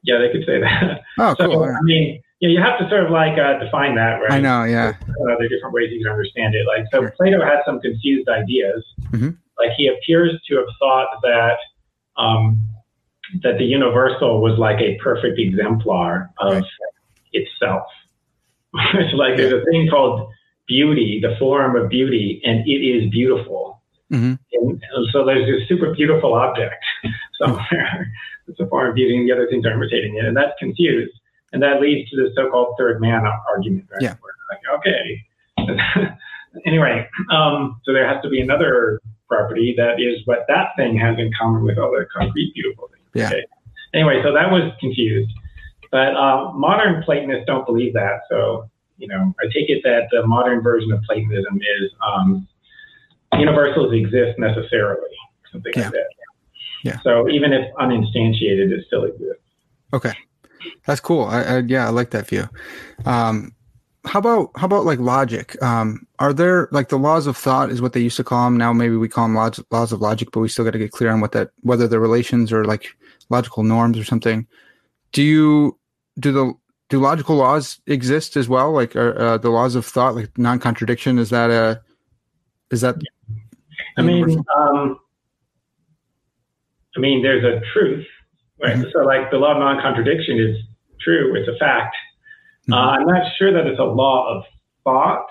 Yeah, they could say that. Oh, so cool. I mean, yeah, you have to sort of like uh, define that, right? I know. Yeah. Uh, there are different ways you can understand it. Like, so Sure. Plato had some confused ideas. Mhm. Like, he appears to have thought that um, that the universal was like a perfect exemplar of Right. itself. it's like there's a thing called beauty, the form of beauty, and it is beautiful. hmm And so there's this super beautiful object somewhere. it's a form of beauty, and the other things are imitating it, and that's confused. And that leads to the so-called third man argument, right? Yeah. Like, okay. anyway, um, so there has to be another property that is what that thing has in common with other concrete beautiful things. Yeah. Okay. Anyway, so that was confused. But uh, modern Platonists don't believe that. So, you know, I take it that the modern version of Platonism is um, universals exist necessarily, something Yeah. like that. Yeah. So even if uninstantiated, it still exists. Okay, that's cool. I, I yeah, I like that view. Um, how about how about like logic? Um, are there like the laws of thought is what they used to call them. Now maybe we call them laws, laws of logic, but we still got to get clear on what that whether the relations or like logical norms or something. Do you do the do logical laws exist as well? Like are, uh, the laws of thought, like non contradiction? Is that a is that? I mean, um, I mean, there's a truth, right? Mhm. So, like the law of non-contradiction is true; it's a fact. Mhm. Uh, I'm not sure that it's a law of thought,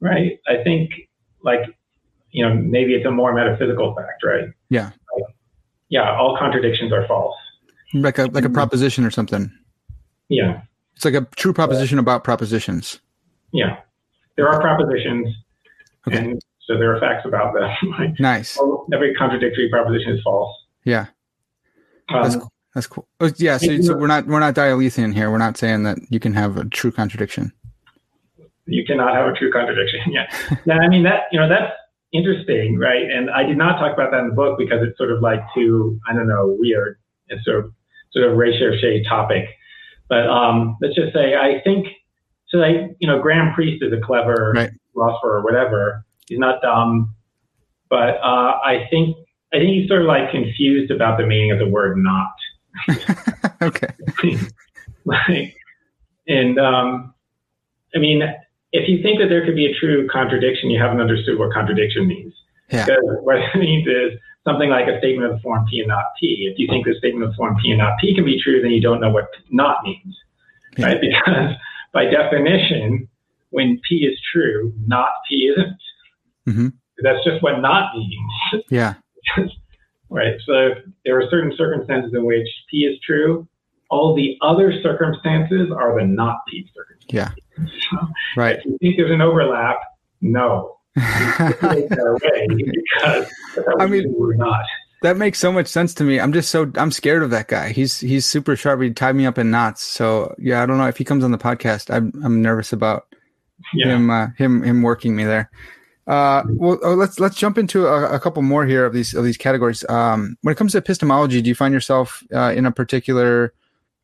right? I think, like, you know, maybe it's a more metaphysical fact, right? Yeah. Like, yeah, all contradictions are false. like a like a proposition or something. Yeah, It's like a true proposition about propositions. yeah. There are propositions, Okay. and so there are facts about them. Nice. Every contradictory proposition is false. Yeah. That's Um, cool. That's cool. Oh, yeah. So, so we're not we're not dialethian here. We're not saying that you can have a true contradiction. you cannot have a true contradiction. Yeah. yeah, I mean that you know that's interesting, right? And I did not talk about that in the book because it's sort of like too I don't know weird. It's sort of sort of recherche topic. But um, let's just say I think so. Like you know, Graham Priest is a clever Right. philosopher or whatever. He's not dumb, but uh, I think I think he's sort of like confused about the meaning of the word "not." okay. like, and um, I mean, if you think that there could be a true contradiction, you haven't understood what contradiction means. Yeah. Because what it means is something like a statement of the form P and not P. If you think the statement of the form P and not P can be true, then you don't know what not means, Yeah. right? Because by definition, when P is true, not P isn't. hmm That's just what not means. Yeah. Right? So there are certain circumstances in which P is true. All the other circumstances are the not P circumstances. Yeah. So Right. if you think there's an overlap, no. Take that away because I mean- mean we're not. that makes so much sense to me. I'm just so I'm scared of that guy. He's he's super sharp. He tied me up in knots. So yeah, I don't know if he comes on the podcast. I'm I'm nervous about Yeah. him uh, him him working me there. Uh, well, oh, let's let's jump into a, a couple more here of these of these categories. Um, when it comes to epistemology, do you find yourself uh, in a particular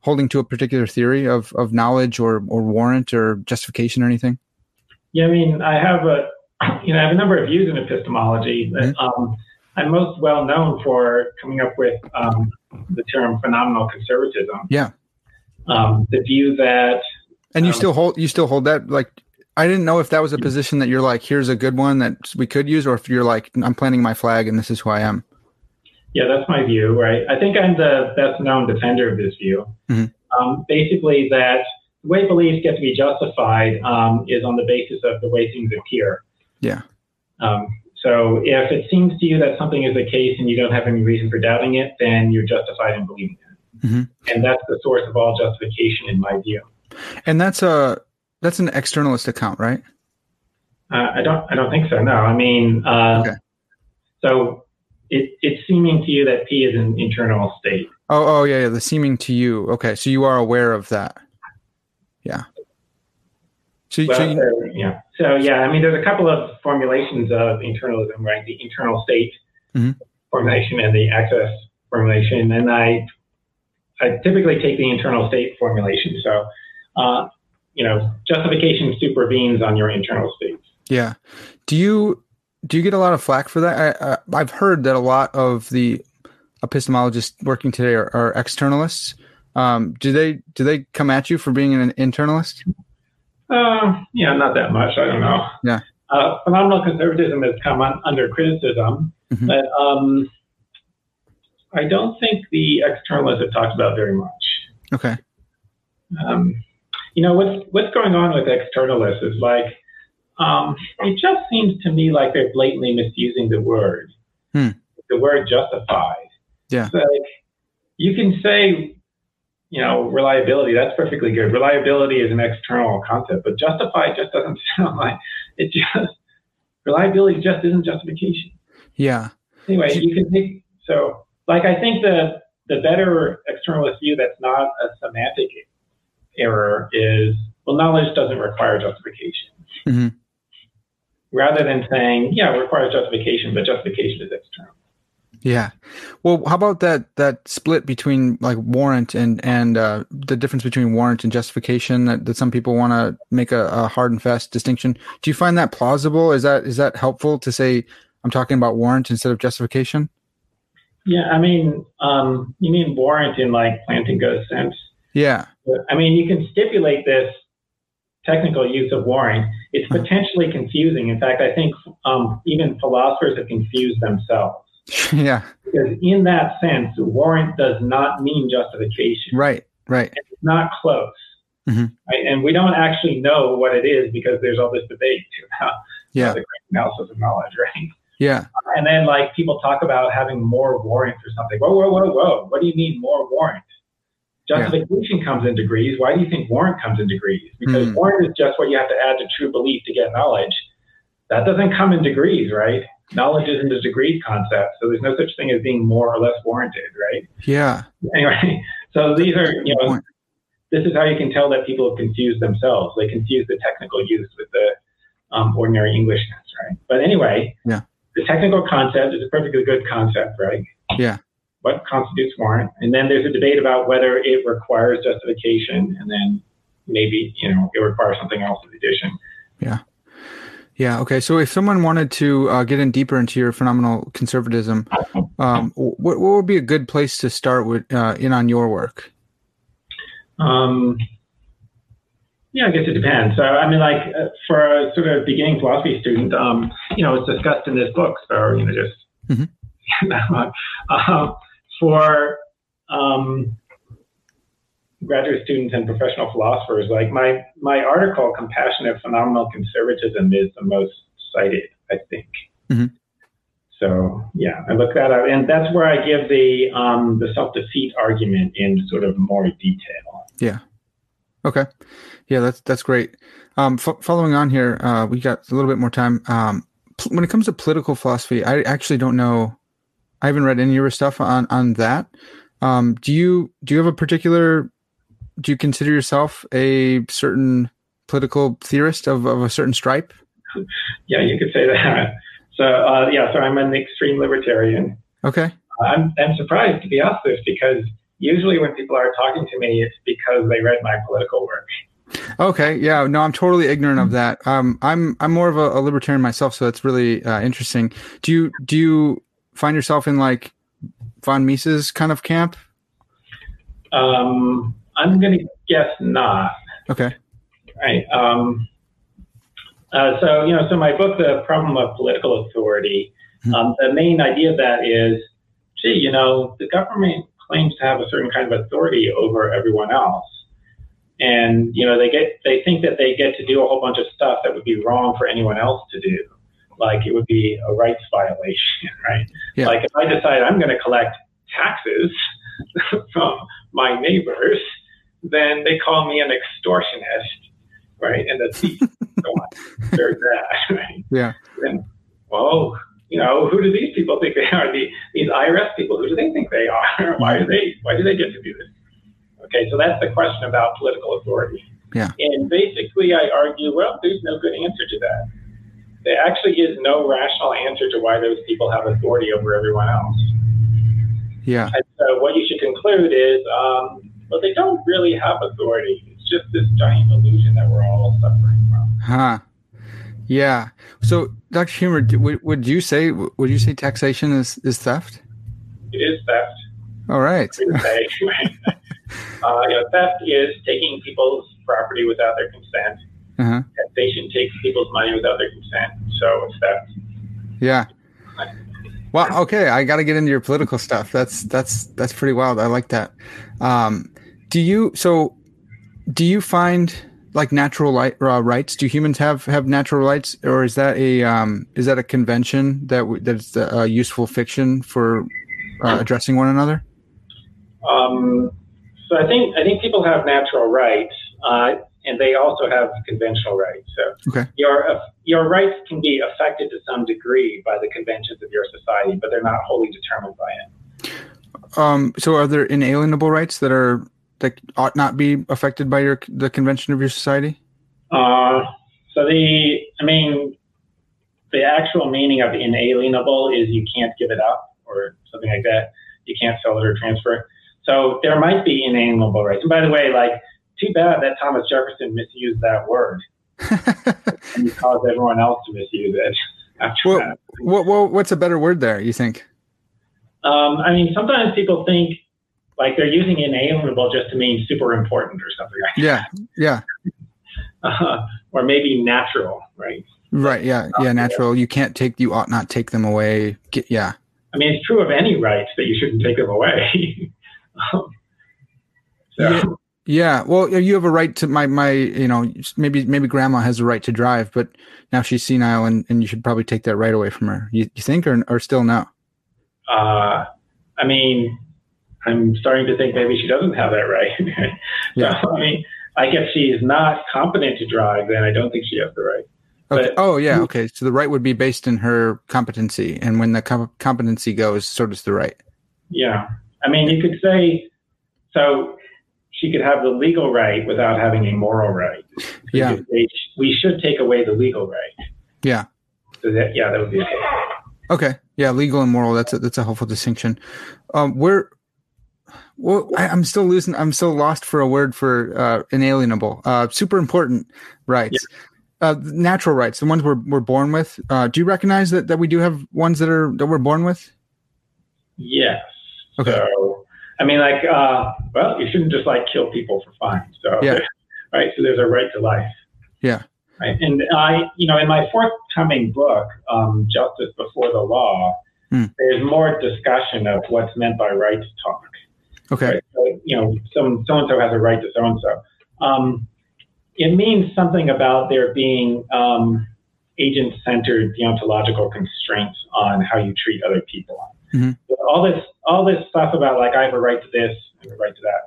holding to a particular theory of of knowledge or or warrant or justification or anything? Yeah, I mean, I have a, you know, I have a number of views in epistemology. But, Mm-hmm. um, I'm most well known for coming up with um, the term phenomenal conservatism. Yeah. Um, the view that And you Um, still hold you still hold that like I didn't know if that was a position that you're like here's a good one that we could use or if you're like I'm planting my flag and this is who I am. Yeah, that's my view, right? I think I'm the best known defender of this view. Mhm. Um, basically, that the way beliefs get to be justified um, is on the basis of the way things appear. Yeah. Um, so if it seems to you that something is the case and you don't have any reason for doubting it, then you're justified in believing it. Mhm. And that's the source of all justification, in my view. And that's a that's an externalist account, right? Uh, I don't. I don't think so. No. I mean, uh, Okay. so it, it's seeming to you that P is an internal state. Oh, oh yeah, yeah, the seeming to you. Okay, so you are aware of that. Yeah. So, so you, so, yeah. So yeah, I mean, there's a couple of formulations of internalism, right? The internal state Mhm. formulation and the access formulation, and I, I typically take the internal state formulation. So, uh, you know, justification supervenes on your internal states. yeah. Do you do you get a lot of flack for that? I, I, I've heard that a lot of the epistemologists working today are, are externalists. Um, do they do they come at you for being an internalist? Uh, yeah, not that much. I don't know. Yeah. Uh, phenomenal conservatism has come un- under criticism, Mhm. but um, I don't think the externalists have talked about very much. Okay. um, you know what's what's going on with externalists is like um, it just seems to me like they're blatantly misusing the word, Hmm. the word justified. Yeah. Like, you can say, you know, reliability, that's perfectly good. Reliability is an external concept, but justified just doesn't sound like it just, reliability just isn't justification. Yeah. Anyway, you can take, so, like, I think the, the better externalist view that's not a semantic error is, well, knowledge doesn't require justification. Mhm. Rather than saying, yeah, it requires justification, but justification is external. Yeah. Well, how about that that split between like warrant and and uh, the difference between warrant and justification that, that some people want to make a, a hard and fast distinction. Do you find that plausible? Is that is that helpful to say I'm talking about warrant instead of justification? Yeah, I mean, um, you mean warrant in like Plantinga's sense? Yeah. I mean, you can stipulate this technical use of warrant. It's potentially confusing. In fact, I think um, even philosophers have confused themselves. yeah. Because in that sense, warrant does not mean justification. Right. Right. It's not close. Mhm. Right? And we don't actually know what it is because there's all this debate about Yeah. the analysis of knowledge, right? Yeah. And then like people talk about having more warrant or something. Whoa, whoa, whoa, whoa. What do you mean more warrant? Justification comes in degrees. Why do you think warrant comes in degrees? Because Hmm. warrant is just what you have to add to true belief to get knowledge. That doesn't come in degrees, right? Knowledge isn't a degree concept. So there's no such thing as being more or less warranted, right? Yeah. Anyway, so these are, you know, point. this is how you can tell that people have confused themselves. They confuse the technical use with the um, ordinary Englishness, right? But anyway, Yeah. the technical concept is a perfectly good concept, right? Yeah. What constitutes warrant? And then there's a debate about whether it requires justification, and then maybe you know it requires something else in addition. Yeah. Yeah. Okay. So if someone wanted to uh, get in deeper into your phenomenal conservatism, um, what, what would be a good place to start with uh, in on your work? Um, yeah, I guess it depends. So, I mean, like uh, for a sort of beginning philosophy student, um, you know, it's discussed in this book. So, you know, just Mhm. um, for um, graduate students and professional philosophers, like my my article, "Compassionate Phenomenal Conservatism," is the most cited, I think. Mhm. So, yeah, I look that up, and that's where I give the um, the self defeat argument in sort of more detail. Yeah. Okay. Yeah, that's that's great. Um, f- following on here, uh, we got a little bit more time. Um, pl- when it comes to political philosophy, I actually don't know. I haven't read any of your stuff on on that. Um, do you do you have a particular? Do you consider yourself a certain political theorist of, of a certain stripe? Yeah, you could say that. So uh, yeah, so I'm an extreme libertarian. Okay. I'm, I'm surprised to be asked this because usually when people are talking to me, it's because they read my political work. Okay. Yeah. No, I'm totally ignorant of that. Um, I'm I'm more of a, a libertarian myself, so that's really uh, interesting. Do you do you find yourself in like von Mises kind of camp? Um, I'm going to guess not. Okay. Right. Um, uh, so you know, so my book, The Problem of Political Authority, um, the main idea of that is, gee, you know, the government claims to have a certain kind of authority over everyone else. And you know they get they think that they get to do a whole bunch of stuff that would be wrong for anyone else to do, like it would be a rights violation, right? Yeah. Like if I decide I'm going to collect taxes from my neighbors, then they call me an extortionist, right? And the thief. so. There's that, right? Yeah. And well, you know, who do these people think they are? The, these IRS people, who do they think they are? Why do they? Why do they get to do this? Okay, so that's the question about political authority. Yeah. And basically, I argue, well, there's no good answer to that. There actually is no rational answer to why those people have authority over everyone else. Yeah. And so, what you should conclude is, um, well, they don't really have authority. It's just this giant illusion that we're all suffering from. Huh. Yeah. So, Dr. Huemer, would, would you say would you say taxation is is theft? It is theft. All right. Say. uh, you know, theft is taking people's property without their consent. Taxation takes people's money without their consent. So it's theft. Yeah. Well, okay, I got to get into your political stuff. That's that's that's pretty wild. I like that. Um, do you so? Do you find like natural light, uh, rights? Do humans have have natural rights, or is that a um, is that a convention that w- that's a uh, useful fiction for uh, addressing one another? Um, so I think I think people have natural rights, uh, and they also have conventional rights. So okay. your your rights can be affected to some degree by the conventions of your society, but they're not wholly determined by it. Um, so are there inalienable rights that are that ought not be affected by your the convention of your society? Uh, so the I mean, the actual meaning of inalienable is you can't give it up or something like that. You can't sell it or transfer it. So there might be inalienable rights. And by the way, like, too bad that Thomas Jefferson misused that word and he caused everyone else to misuse it. After well, that. What, what, what's a better word there? You think? Um, I mean, sometimes people think like they're using inalienable just to mean super important or something like Yeah, yeah. Uh, or maybe natural, right? right. Yeah, yeah. Natural. You can't take. You ought not take them away. Get, yeah. I mean, it's true of any rights that you shouldn't take them away. um, so, Yeah. Yeah, well, you have a right to my my you know maybe maybe grandma has a right to drive, but now she's senile and, and you should probably take that right away from her. You, you think or or still no? uh, I mean, I'm starting to think maybe she doesn't have that right. Yeah. so, I mean, like if she's not competent to drive, then I don't think she has the right. Okay. But- oh yeah. Okay. So the right would be based in her competency, and when the com- competency goes, so does the right. Yeah. I mean, you could say so. She could have the legal right without having a moral right. Yeah. We should take away the legal right. Yeah. So that, yeah, that would be okay. Okay. Yeah. Legal and moral. That's a, that's a helpful distinction. Um, where. Well, I, I'm still losing. I'm still lost for a word for uh, inalienable. Uh, super important rights. Uh, natural rights, the ones we're we're born with. Uh, do you recognize that that we do have ones that are that we're born with? Yes. Okay. So, I mean, like, uh, well, you shouldn't just like kill people for fun. So, Yeah. right. So there's a right to life. Yeah. Right. And I, you know, in my forthcoming book, um, Justice Before the Law, Hmm. there's more discussion of what's meant by right to talk. Okay. Right? So, you know, some so and so has a right to so and so. Um, it means something about there being um, agent-centered deontological constraints on how you treat other people. Mhm. All this, all this stuff about like I have a right to this, I have a right to that.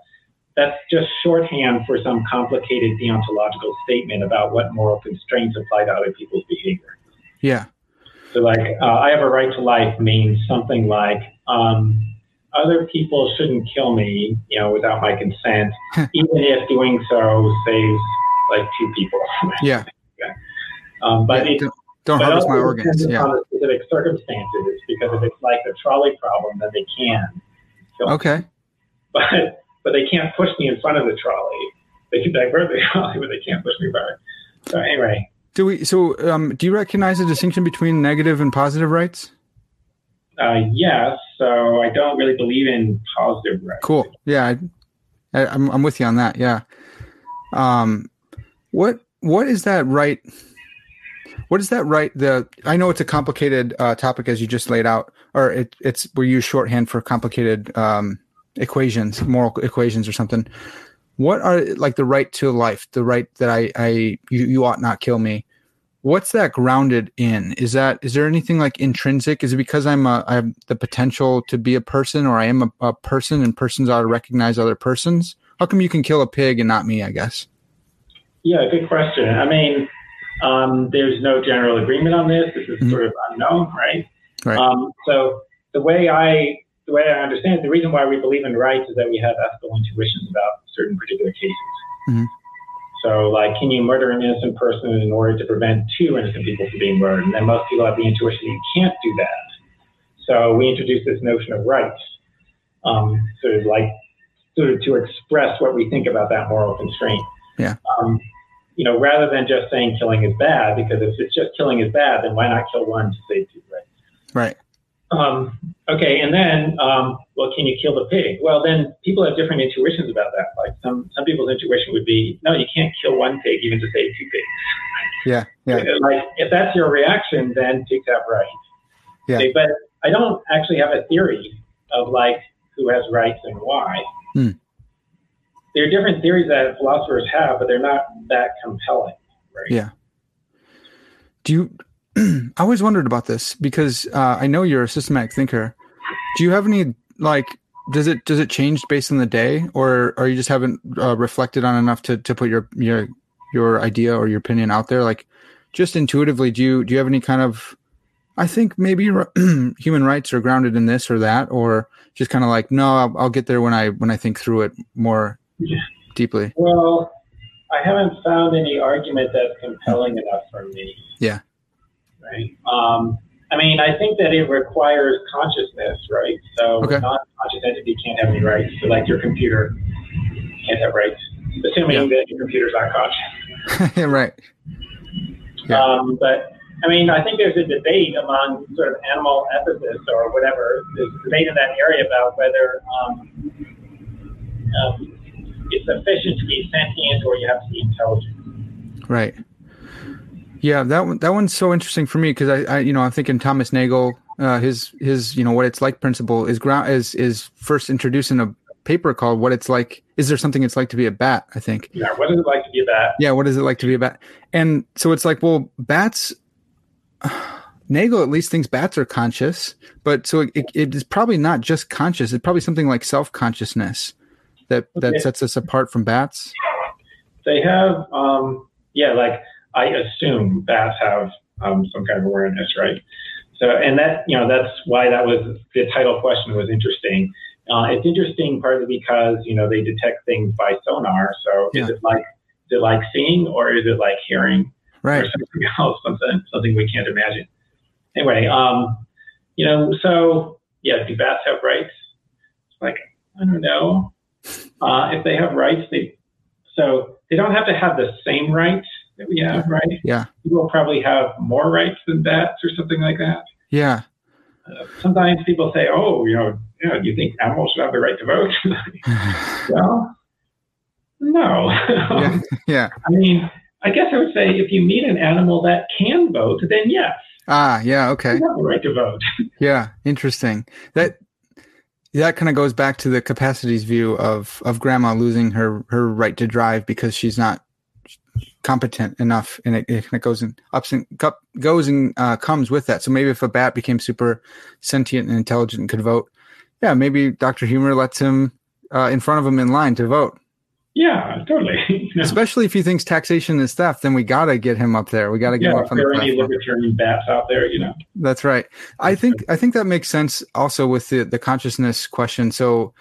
That's just shorthand for some complicated deontological statement about what moral constraints apply to other people's behavior. Yeah. So, like, uh, I have a right to life means something like um, other people shouldn't kill me, you know, without my consent, even if doing so saves like two people. Yeah. um, but Yeah, it, don't but harvest my organs. Yeah. on the specific circumstances, because if it's like the trolley problem, then they can. kill me. Okay. But but they can't push me in front of the trolley. They can divert the trolley, but they can't push me back. So anyway, Do we? So, um, do you recognize the distinction between negative and positive rights? uh, yes. So I don't really believe in positive rights. Cool. Yeah, I, I, I'm I'm with you on that. Yeah. Um, what what is that right? What is that right? The I know it's a complicated uh, topic as you just laid out, or it, it's we use shorthand for complicated um, equations, moral equations or something. What are like the right to life, the right that I I you, you ought not kill me? What's that grounded in? Is that is there anything like intrinsic? Is it because I'm a I have the potential to be a person, or I am a, a person, and persons ought to recognize other persons? How come you can kill a pig and not me? I guess. Yeah, good question. I mean, um, there's no general agreement on this. This is Mhm. sort of unknown, right? Right. Um, so the way I the way I understand it, the reason why we believe in rights is that we have ethical intuitions about certain particular cases. Mhm. So, like, can you murder an innocent person in order to prevent two innocent people from being murdered? And then most people have the intuition you can't do that. So we introduce this notion of rights, um, sort of like sort of to express what we think about that moral constraint. Yeah. Um, you know, rather than just saying killing is bad, because if it's just killing is bad, then why not kill one to save two, right? Right. Um, okay, and then, um, well, can you kill the pig? Well, then people have different intuitions about that. Like some, some people's intuition would be, no, you can't kill one pig even to save two pigs. Yeah. Yeah. Like if that's your reaction, then pigs have rights. Yeah. Okay, but I don't actually have a theory of like who has rights and why. Hmm. There are different theories that philosophers have, but they're not that compelling, right? Yeah. Do you? I always wondered about this because uh, I know you're a systematic thinker. Do you have any like? Does it does it change based on the day, or or you just haven't uh, reflected on enough to to put your your your idea or your opinion out there? Like, just intuitively, do you do you have any kind of? I think maybe human rights are grounded in this or that, or just kind of like, no, I'll, I'll get there when I when I think through it more. Deeply. Well, I haven't found any argument that's compelling enough for me. Yeah. Right. Um, I mean, I think that it requires consciousness, right? So Okay. non-conscious entity can't have any rights. So like your computer can't have rights, assuming that your computer's not conscious. right. Yeah. Um, but I mean, I think there's a debate among sort of animal ethicists or whatever. There's a debate in that area about whether um, um, it's sufficient to be sentient or you have to be intelligent. Right. Yeah, that one that one's so interesting for me because I, I, you know, I'm thinking Thomas Nagel, uh, his his you know what it's like principle is ground is is first introducing a paper called "What It's Like." Is there something it's like to be a bat? I think. Yeah, what is it like to be a bat? Yeah, what is it like to be a bat? And so it's like, well, bats. Nagel at least thinks bats are conscious, but so it, it is probably not just conscious. It's probably something like self consciousness that that Okay. sets us apart from bats. They have, um, yeah, like I assume bats have um, some kind of awareness, right? So, and that, you know, that's why that was the title question was interesting. Uh, it's interesting partly because you know they detect things by sonar. So, is it like is it like seeing or is it like hearing? Right. or something else, something something we can't imagine. Anyway, um, you know, so yeah, do bats have rights? Like, I don't know. Uh, if they have rights, they so they don't have to have the same rights that we have, right? Yeah. People probably have more rights than bats or something like that. Yeah. Uh, sometimes people say, "Oh, you know, you know, do you think animals should have the right to vote?" well, no. yeah. Yeah. I mean, I guess I would say if you meet an animal that can vote, then yes, Ah. Yeah. Okay. you have the right to vote. Yeah, interesting. That that kind of goes back to the capacities view of of grandma losing her her right to drive because she's not competent enough, and it, it kind of goes and ups and goes and uh, comes with that. So maybe if a bat became super sentient and intelligent and could vote, yeah, maybe Doctor Huemer lets him uh, in front of him in line to vote. Yeah, totally. Especially if he thinks taxation is theft, then we gotta get him up there. We gotta get yeah, him up on the are any platform. libertarian bats out there, you know. That's right. I think I think that makes sense also with the the consciousness question. So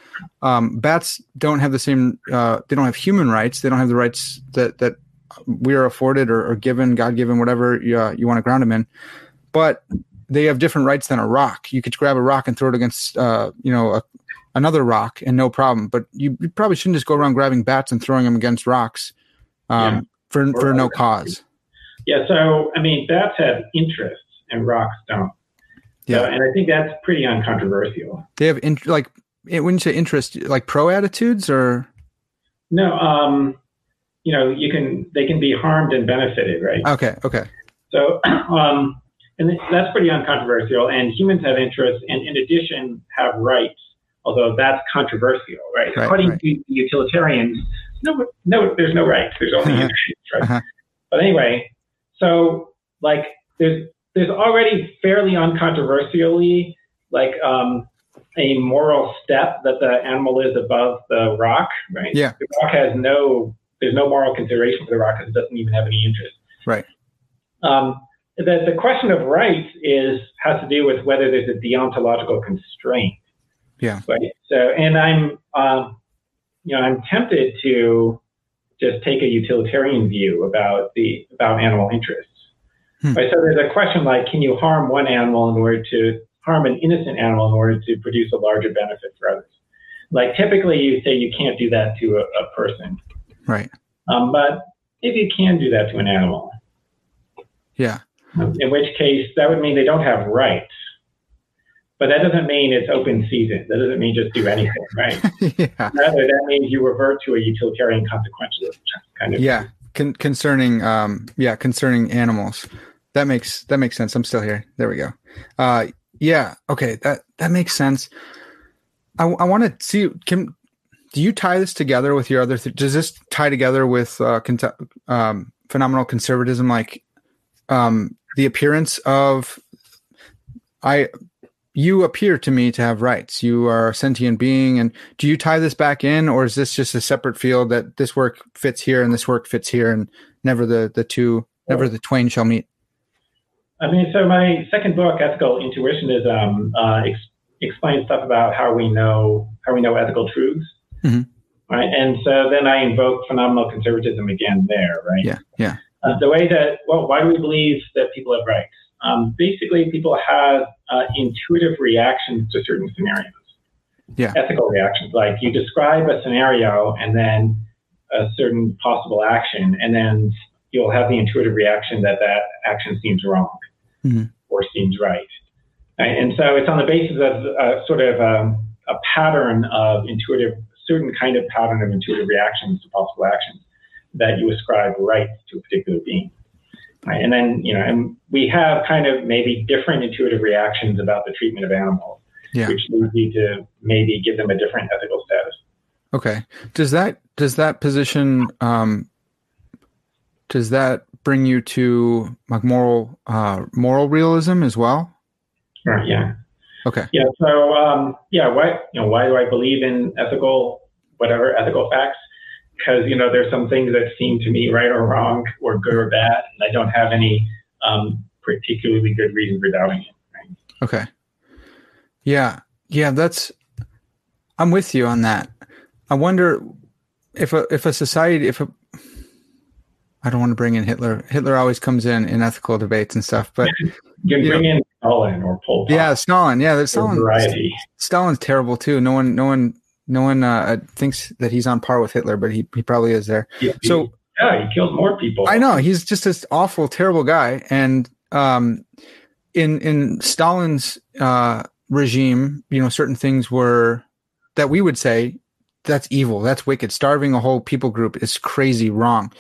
um, bats don't have the same uh, they don't have human rights. They don't have the rights that that we are afforded or, or given, God given, whatever you, uh, you want to ground them in. But they have different rights than a rock. You could grab a rock and throw it against uh, you know a, another rock and no problem. But you, you probably shouldn't just go around grabbing bats and throwing them against rocks um, Yeah. for Or for no cause. Yeah, so I mean, bats have interests and rocks don't. Yeah. So, and I think that's pretty uncontroversial. They have in, like eh, when you say interest, like pro attitudes or No, um, you know, you can they can be harmed and benefited, right? okay, okay, So, um, and that's pretty uncontroversial. And humans have interests, and in addition, have rights. Although that's controversial, right? Right, According right. to utilitarians, no, no, there's no rights. There's only interests, right? Uh-huh. But anyway, so like there's there's already fairly uncontroversially like um, a moral step that the animal is above the rock, right? Yeah. The rock has no there's no moral consideration for the rock because it doesn't even have any interest. Right. Um, the, the question of rights is has to do with whether there's a deontological constraint. Yeah. Right. So, and I'm, um, you know, I'm tempted to just take a utilitarian view about the about animal interests. Hmm. Right. So there's a question like, can you harm one animal in order to harm an innocent animal in order to produce a larger benefit for others? Like typically, you say you can't do that to a, a person, right, um, but if you can do that to an animal, yeah, in which case that would mean they don't have rights. But that doesn't mean it's open season. That doesn't mean just do anything, right? yeah, Rather, that means you revert to a utilitarian consequentialist kind of. yeah. Con- concerning, um, yeah, concerning animals. That makes that makes sense. I'm still here. There we go. Uh, yeah, okay, that that makes sense. I, I want to see. Can do you tie this together with your other? Th- does this tie together with uh, cont- um, phenomenal conservatism, like um, the appearance of I? You appear to me to have rights. You are a sentient being, and do you tie this back in, or is this just a separate field that this work fits here and this work fits here, and never the the two, never the twain shall meet? I mean, so my second book, Ethical Intuitionism, uh, ex- explains stuff about how we know how we know ethical truths, mm-hmm. right? And so then I invoke phenomenal conservatism again there, right? Yeah, yeah. Uh, the way that well, why do we believe that people have rights? Um, basically, people have uh, intuitive reactions to certain scenarios. Yeah. Ethical reactions, like you describe a scenario and then a certain possible action, and then you'll have the intuitive reaction that that action seems wrong mm-hmm. or seems right. And so it's on the basis of uh, sort of um, a pattern of intuitive, certain kind of pattern of intuitive reactions to possible actions that you ascribe rights to a particular being. Right? And then, you know, and we have kind of maybe different intuitive reactions about the treatment of animals, yeah. which leads you to maybe give them a different ethical status. Okay. Does that does that position um, does that bring you to like moral uh, moral realism as well? Right. Yeah. Okay. Yeah. So um, yeah, why you know why do I believe in ethical whatever ethical facts? Because you know there's some things that seem to me right or wrong or good or bad, and I don't have any um, particularly good reason for doubting it. Right? Okay. Yeah. Yeah. That's. I'm with you on that. I wonder if a if a society if a I don't want to bring in Hitler. Hitler always comes in in ethical debates and stuff, but you can bring know, in Stalin or Pol Pot. Yeah, Stalin. Yeah, there's Stalin. Variety. Stalin's terrible too. No one, no one, no one uh, thinks that he's on par with Hitler, but he he probably is there. Yeah, so yeah, he killed more people. I know he's just this awful, terrible guy. And um, in in Stalin's uh, regime, you know, certain things were that we would say that's evil, that's wicked. Starving a whole people group is crazy, wrong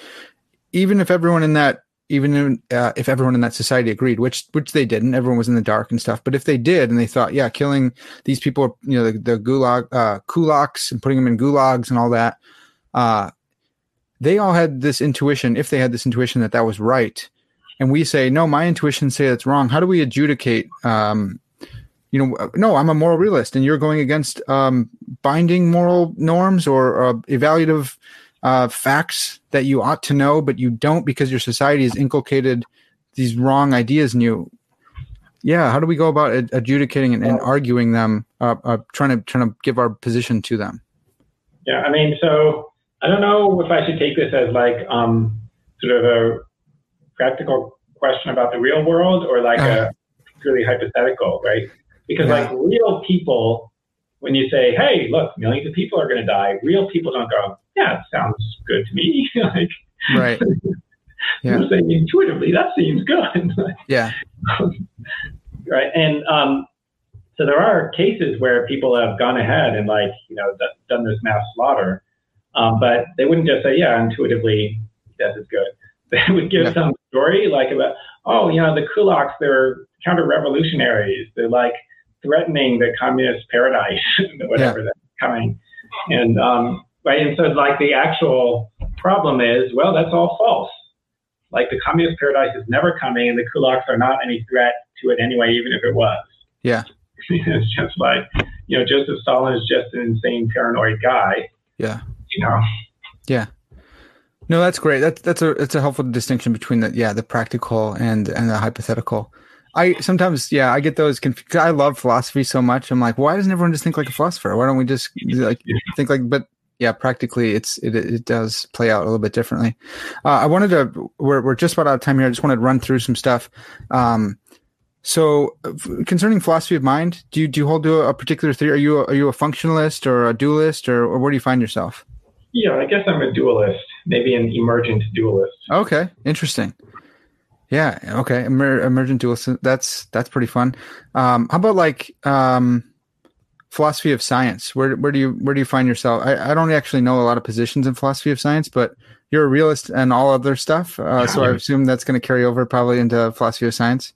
even if everyone in that even in, uh, if everyone in that society agreed, which which they didn't, everyone was in the dark and stuff. But if they did, and they thought, yeah, killing these people, you know, the, the gulag uh, kulaks and putting them in gulags and all that, uh, they all had this intuition. If they had this intuition that that was right, and we say, no, my intuition say that's wrong. How do we adjudicate? Um, you know, no, I'm a moral realist, and you're going against um, binding moral norms or uh, evaluative uh, facts that you ought to know, but you don't because your society has inculcated these wrong ideas in you. Yeah, how do we go about ad- adjudicating and, and, arguing them, uh, uh, trying to trying to give our position to them? Yeah, I mean, so I don't know if I should take this as like um, sort of a practical question about the real world or like uh, a purely hypothetical, right? Because yeah. like real people, when you say, "Hey, look, millions of people are going to die," real people don't go, yeah, it sounds good to me. like, right. Yeah. I'm saying intuitively, that seems good. yeah. right. And um, so there are cases where people have gone ahead and like, you know, done this mass slaughter, um, but they wouldn't just say, yeah, intuitively, death is good. They would give yeah. some story like about, oh, you know, the kulaks, they're counter revolutionaries. They're like threatening the communist paradise, whatever yeah. that's coming. And um, right? And so, like, the actual problem is, well, that's all false. Like, the communist paradise is never coming, and the kulaks are not any threat to it anyway, even if it was. Yeah. it's just like, you know, Joseph Stalin is just an insane, paranoid guy. Yeah. You know. Yeah. No, that's great. That's that's a it's a helpful distinction between the yeah the practical and and the hypothetical. I sometimes yeah I get those confused. I love philosophy so much. I'm like, why doesn't everyone just think like a philosopher? Why don't we just like think like? But yeah, practically it's it, it does play out a little bit differently. Uh, I wanted to we're we're just about out of time here. I just wanted to run through some stuff. Um, so concerning philosophy of mind, do you do you hold to a particular theory? Are you a, are you a functionalist or a dualist or, or where do you find yourself? Yeah, I guess I'm a dualist, maybe an emergent dualist. Okay, interesting. Yeah, okay, Emer- emergent dualist. That's that's pretty fun. Um, how about like um, philosophy of science where where do you where do you find yourself I, I don't actually know a lot of positions in philosophy of science but you're a realist and all other stuff uh, so i assume that's going to carry over probably into philosophy of science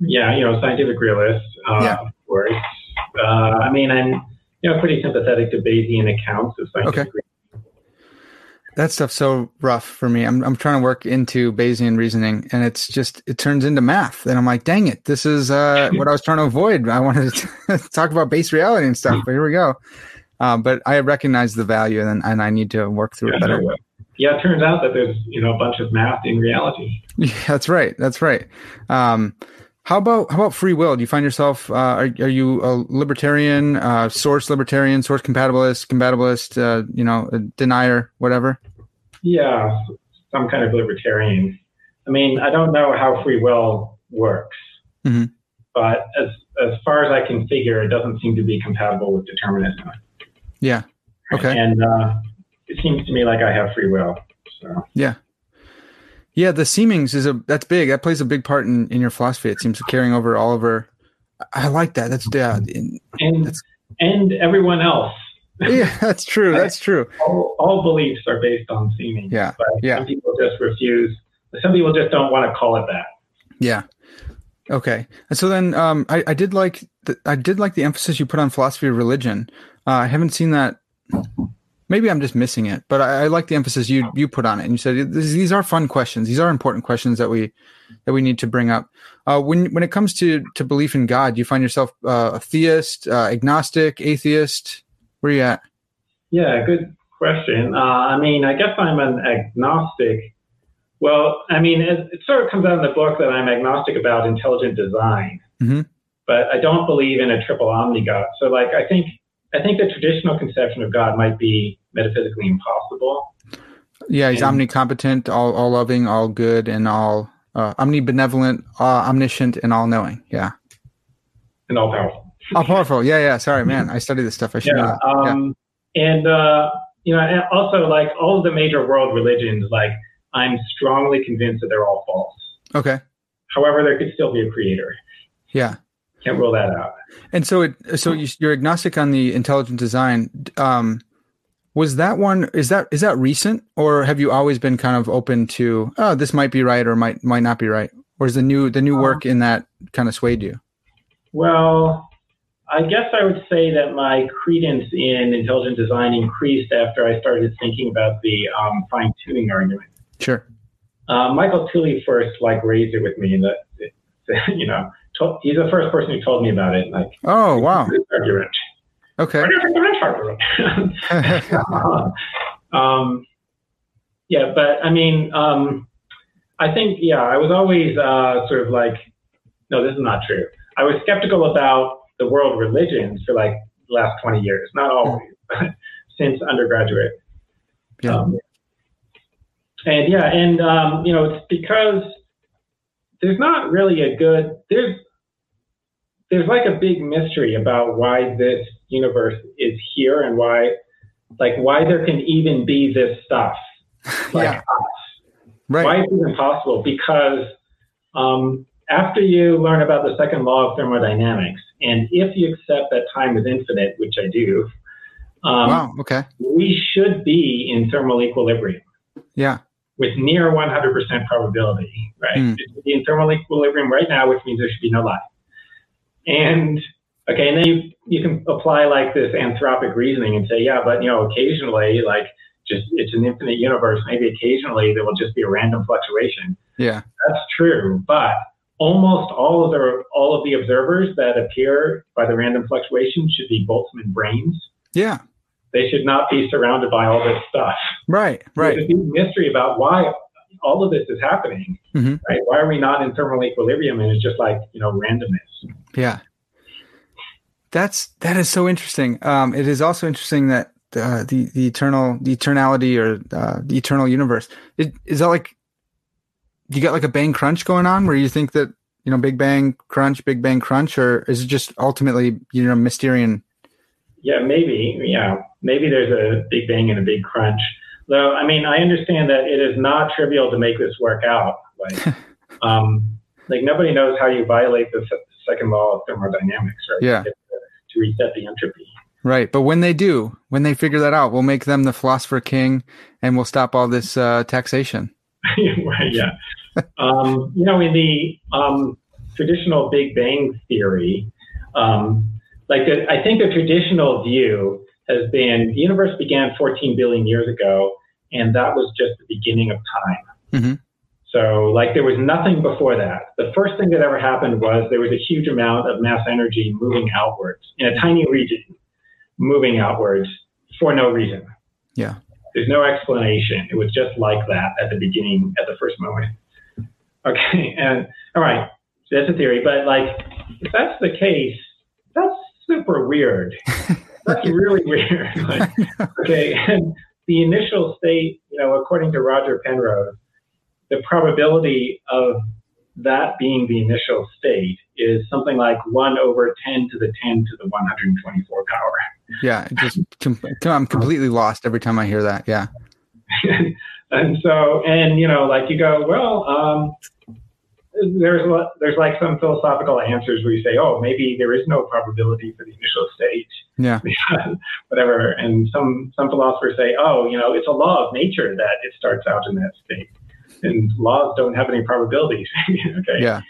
yeah you know scientific realist uh, yeah. of course uh, i mean and you know, pretty sympathetic to Bayesian accounts of scientific okay. That stuff's so rough for me. I'm I'm trying to work into Bayesian reasoning, and it's just it turns into math, and I'm like, dang it, this is uh, what I was trying to avoid. I wanted to talk about base reality and stuff, but here we go. Um, but I recognize the value, and and I need to work through yeah, it better. Yeah, it turns out that there's you know a bunch of math in reality. Yeah, that's right. That's right. Um, how about how about free will? Do you find yourself uh, are are you a libertarian, uh, source libertarian, source compatibilist, compatibilist, uh, you know, denier, whatever? Yeah, some kind of libertarian. I mean, I don't know how free will works, mm-hmm. but as as far as I can figure, it doesn't seem to be compatible with determinism. Yeah. Okay. And uh, it seems to me like I have free will. So. Yeah. Yeah, the seemings is a that's big. That plays a big part in, in your philosophy. It seems to carrying over all over. I like that. That's yeah. And that's, and everyone else. yeah, that's true. That's true. all, all, beliefs are based on seeming. Yeah. But yeah. some people just refuse. Some people just don't want to call it that. Yeah. Okay. And so then um, I, I did like the, I did like the emphasis you put on philosophy of religion. Uh, I haven't seen that maybe I'm just missing it, but I, I, like the emphasis you you put on it. And you said these are fun questions. These are important questions that we that we need to bring up. Uh, when when it comes to to belief in God, you find yourself uh, a theist, uh, agnostic, atheist? Where are you at? Yeah, good question. Uh, I mean, I guess I'm an agnostic. Well, I mean, it, it, sort of comes out in the book that I'm agnostic about intelligent design, mm-hmm. but I don't believe in a triple omni God. So, like, I think I think the traditional conception of God might be metaphysically impossible. Yeah, he's and, omnicompetent, all all loving, all good, and all uh, omnibenevolent, uh, omniscient, and all knowing. Yeah, and all powerful. All powerful. Yeah, yeah. Sorry, man. I study this stuff. I should yeah. Um, yeah. And uh, you know, and also like all of the major world religions, like I'm strongly convinced that they're all false. Okay. However, there could still be a creator. Yeah can't rule that out. And so, it, so you're agnostic on the intelligent design. Um, was that one? Is that is that recent, or have you always been kind of open to? Oh, this might be right, or might might not be right, or is the new the new work in that kind of swayed you? Well, I guess I would say that my credence in intelligent design increased after I started thinking about the um, fine tuning argument. Sure. Uh, Michael Tooley first like raised it with me that you know told, he's the first person who told me about it. Like, oh wow, argument. Okay. um, yeah, but I mean, um, I think yeah, I was always uh, sort of like, no, this is not true. I was skeptical about the world religions for like the last twenty years, not always, but since undergraduate. Yeah. Um, and yeah, and um, you know, it's because there's not really a good there's there's like a big mystery about why this universe is here and why like why there can even be this stuff like yeah. us. Right. Why is it even possible? Because um, after you learn about the second law of thermodynamics, and if you accept that time is infinite, which I do, um, wow, okay, we should be in thermal equilibrium. Yeah with near 100% probability, right? Mm. It should be in thermal equilibrium right now, which means there should be no life. And okay, and then you, you can apply like this anthropic reasoning and say, yeah, but you know, occasionally, like just it's an infinite universe. Maybe occasionally there will just be a random fluctuation. Yeah, that's true. But almost all of the all of the observers that appear by the random fluctuation should be Boltzmann brains. Yeah, they should not be surrounded by all this stuff. Right, right. There's a mystery about why all of this is happening. Mm-hmm. Right? Why are we not in thermal equilibrium? And it's just like you know randomness. Yeah, that's that is so interesting. Um, it is also interesting that uh, the the eternal the eternality or uh, the eternal universe it, is that like you got like a bang crunch going on where you think that you know Big Bang crunch, Big Bang crunch, or is it just ultimately you know Mysterian? Yeah, maybe. Yeah, maybe there's a Big Bang and a Big Crunch. Though, I mean, I understand that it is not trivial to make this work out. Like, um, like nobody knows how you violate the second law of thermodynamics, right? Yeah. To, to reset the entropy. Right, but when they do, when they figure that out, we'll make them the philosopher king, and we'll stop all this uh, taxation. Yeah. um, you know, in the um, traditional Big Bang theory, um, like the, I think the traditional view has been the universe began 14 billion years ago, and that was just the beginning of time. Mm-hmm. So, like, there was nothing before that. The first thing that ever happened was there was a huge amount of mass energy moving outwards in a tiny region, moving outwards for no reason. Yeah. There's no explanation. It was just like that at the beginning, at the first moment. Okay, and all right, so that's a theory. But like, if that's the case, that's super weird. that's really weird. Like, okay, and the initial state, you know, according to Roger Penrose, the probability of that being the initial state is something like 1 over 10 to the 10 to the 124 power. Yeah, just com- I'm completely lost every time I hear that. Yeah. and so, and you know, like you go, well, um, there's there's like some philosophical answers where you say, oh, maybe there is no probability for the initial state. Yeah. Whatever. And some some philosophers say, oh, you know, it's a law of nature that it starts out in that state, and laws don't have any probabilities. okay. Yeah.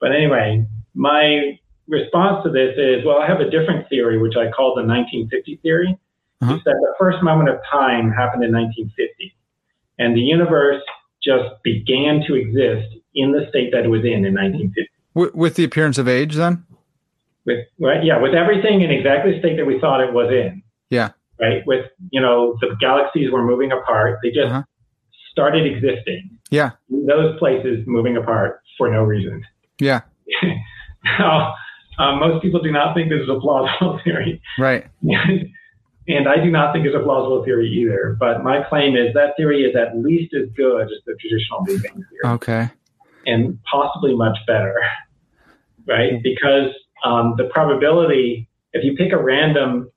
But anyway, my response to this is, well, I have a different theory, which I call the 1950 theory. Uh-huh. It's that the first moment of time happened in 1950, and the universe just began to exist in the state that it was in in 1950. With, with the appearance of age, then? With right, yeah, with everything in exactly the state that we thought it was in. Yeah. Right. With you know the galaxies were moving apart. They just uh-huh. started existing. Yeah. those places moving apart for no reason. Yeah. now, um, most people do not think this is a plausible theory. Right. and I do not think it's a plausible theory either. But my claim is that theory is at least as good as the traditional Big Bang theory. Okay. And possibly much better, right? Because um, the probability, if you pick a random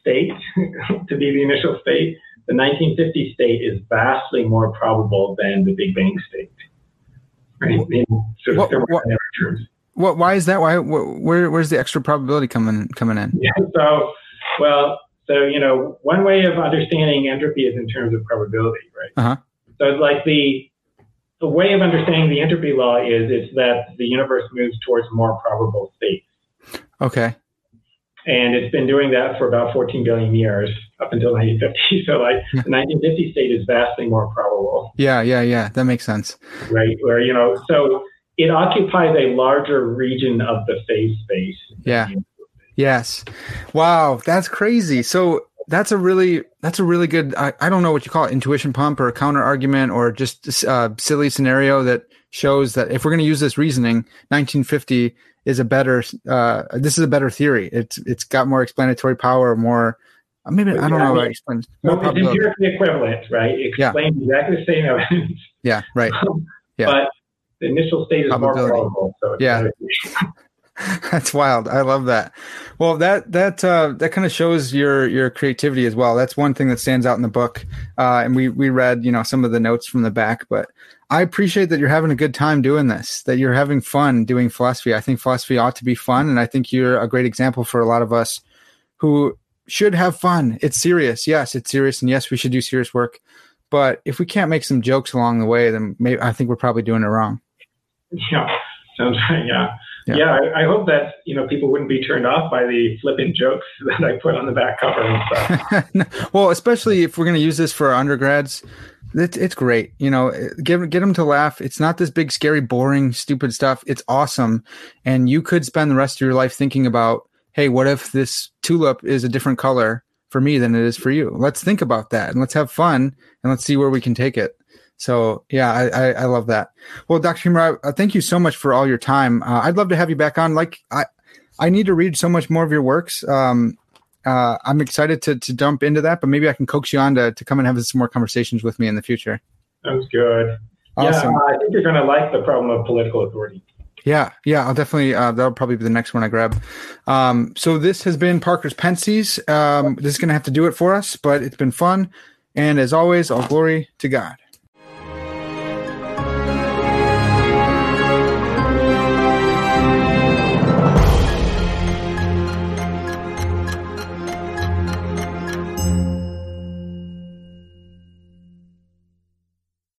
state to be the initial state, the 1950 state is vastly more probable than the Big Bang state, right? In sort of what, what. What, why is that? Why? Where, where's the extra probability coming coming in? Yeah. So, well, so, you know, one way of understanding entropy is in terms of probability, right? Uh-huh. So it's like the, the way of understanding the entropy law is it's that the universe moves towards more probable states. Okay. And it's been doing that for about 14 billion years up until 1950. So like the 1950 state is vastly more probable. Yeah, yeah, yeah. That makes sense. Right. Where, you know, so it occupies a larger region of the phase space. Yeah. Yes. Wow, that's crazy. So that's a really that's a really good I, I don't know what you call it intuition pump or a counter argument or just a silly scenario that shows that if we're going to use this reasoning 1950 is a better uh, this is a better theory. It's it's got more explanatory power more uh, maybe i don't yeah, know how explain more it's empirically equivalent right? It explains yeah. exactly the same evidence. Yeah right. Yeah. but the initial state is more probable so yeah That's wild. I love that. Well, that that uh, that kind of shows your your creativity as well. That's one thing that stands out in the book. Uh, and we we read you know some of the notes from the back, but I appreciate that you're having a good time doing this. That you're having fun doing philosophy. I think philosophy ought to be fun, and I think you're a great example for a lot of us who should have fun. It's serious. Yes, it's serious, and yes, we should do serious work. But if we can't make some jokes along the way, then maybe I think we're probably doing it wrong. Yeah, sounds. Yeah. Yeah, yeah I, I, hope that you know people wouldn't be turned off by the flippant jokes that I put on the back cover and stuff. well, especially if we're going to use this for our undergrads, it's it's great. You know, get get them to laugh. It's not this big, scary, boring, stupid stuff. It's awesome, and you could spend the rest of your life thinking about, hey, what if this tulip is a different color for me than it is for you? Let's think about that and let's have fun and let's see where we can take it. So yeah, I, I, I love that. Well, Dr. Huemer, uh, thank you so much for all your time. Uh, I'd love to have you back on. Like I, I need to read so much more of your works. Um, uh, I'm excited to, to jump into that, but maybe I can coax you on to, to come and have some more conversations with me in the future. Sounds good. Awesome. Yeah, I think you're going to like the problem of political authority. Yeah, yeah, I'll definitely. Uh, that'll probably be the next one I grab. Um, so this has been Parker's Pensées. Um, this is going to have to do it for us, but it's been fun. And as always, all glory to God.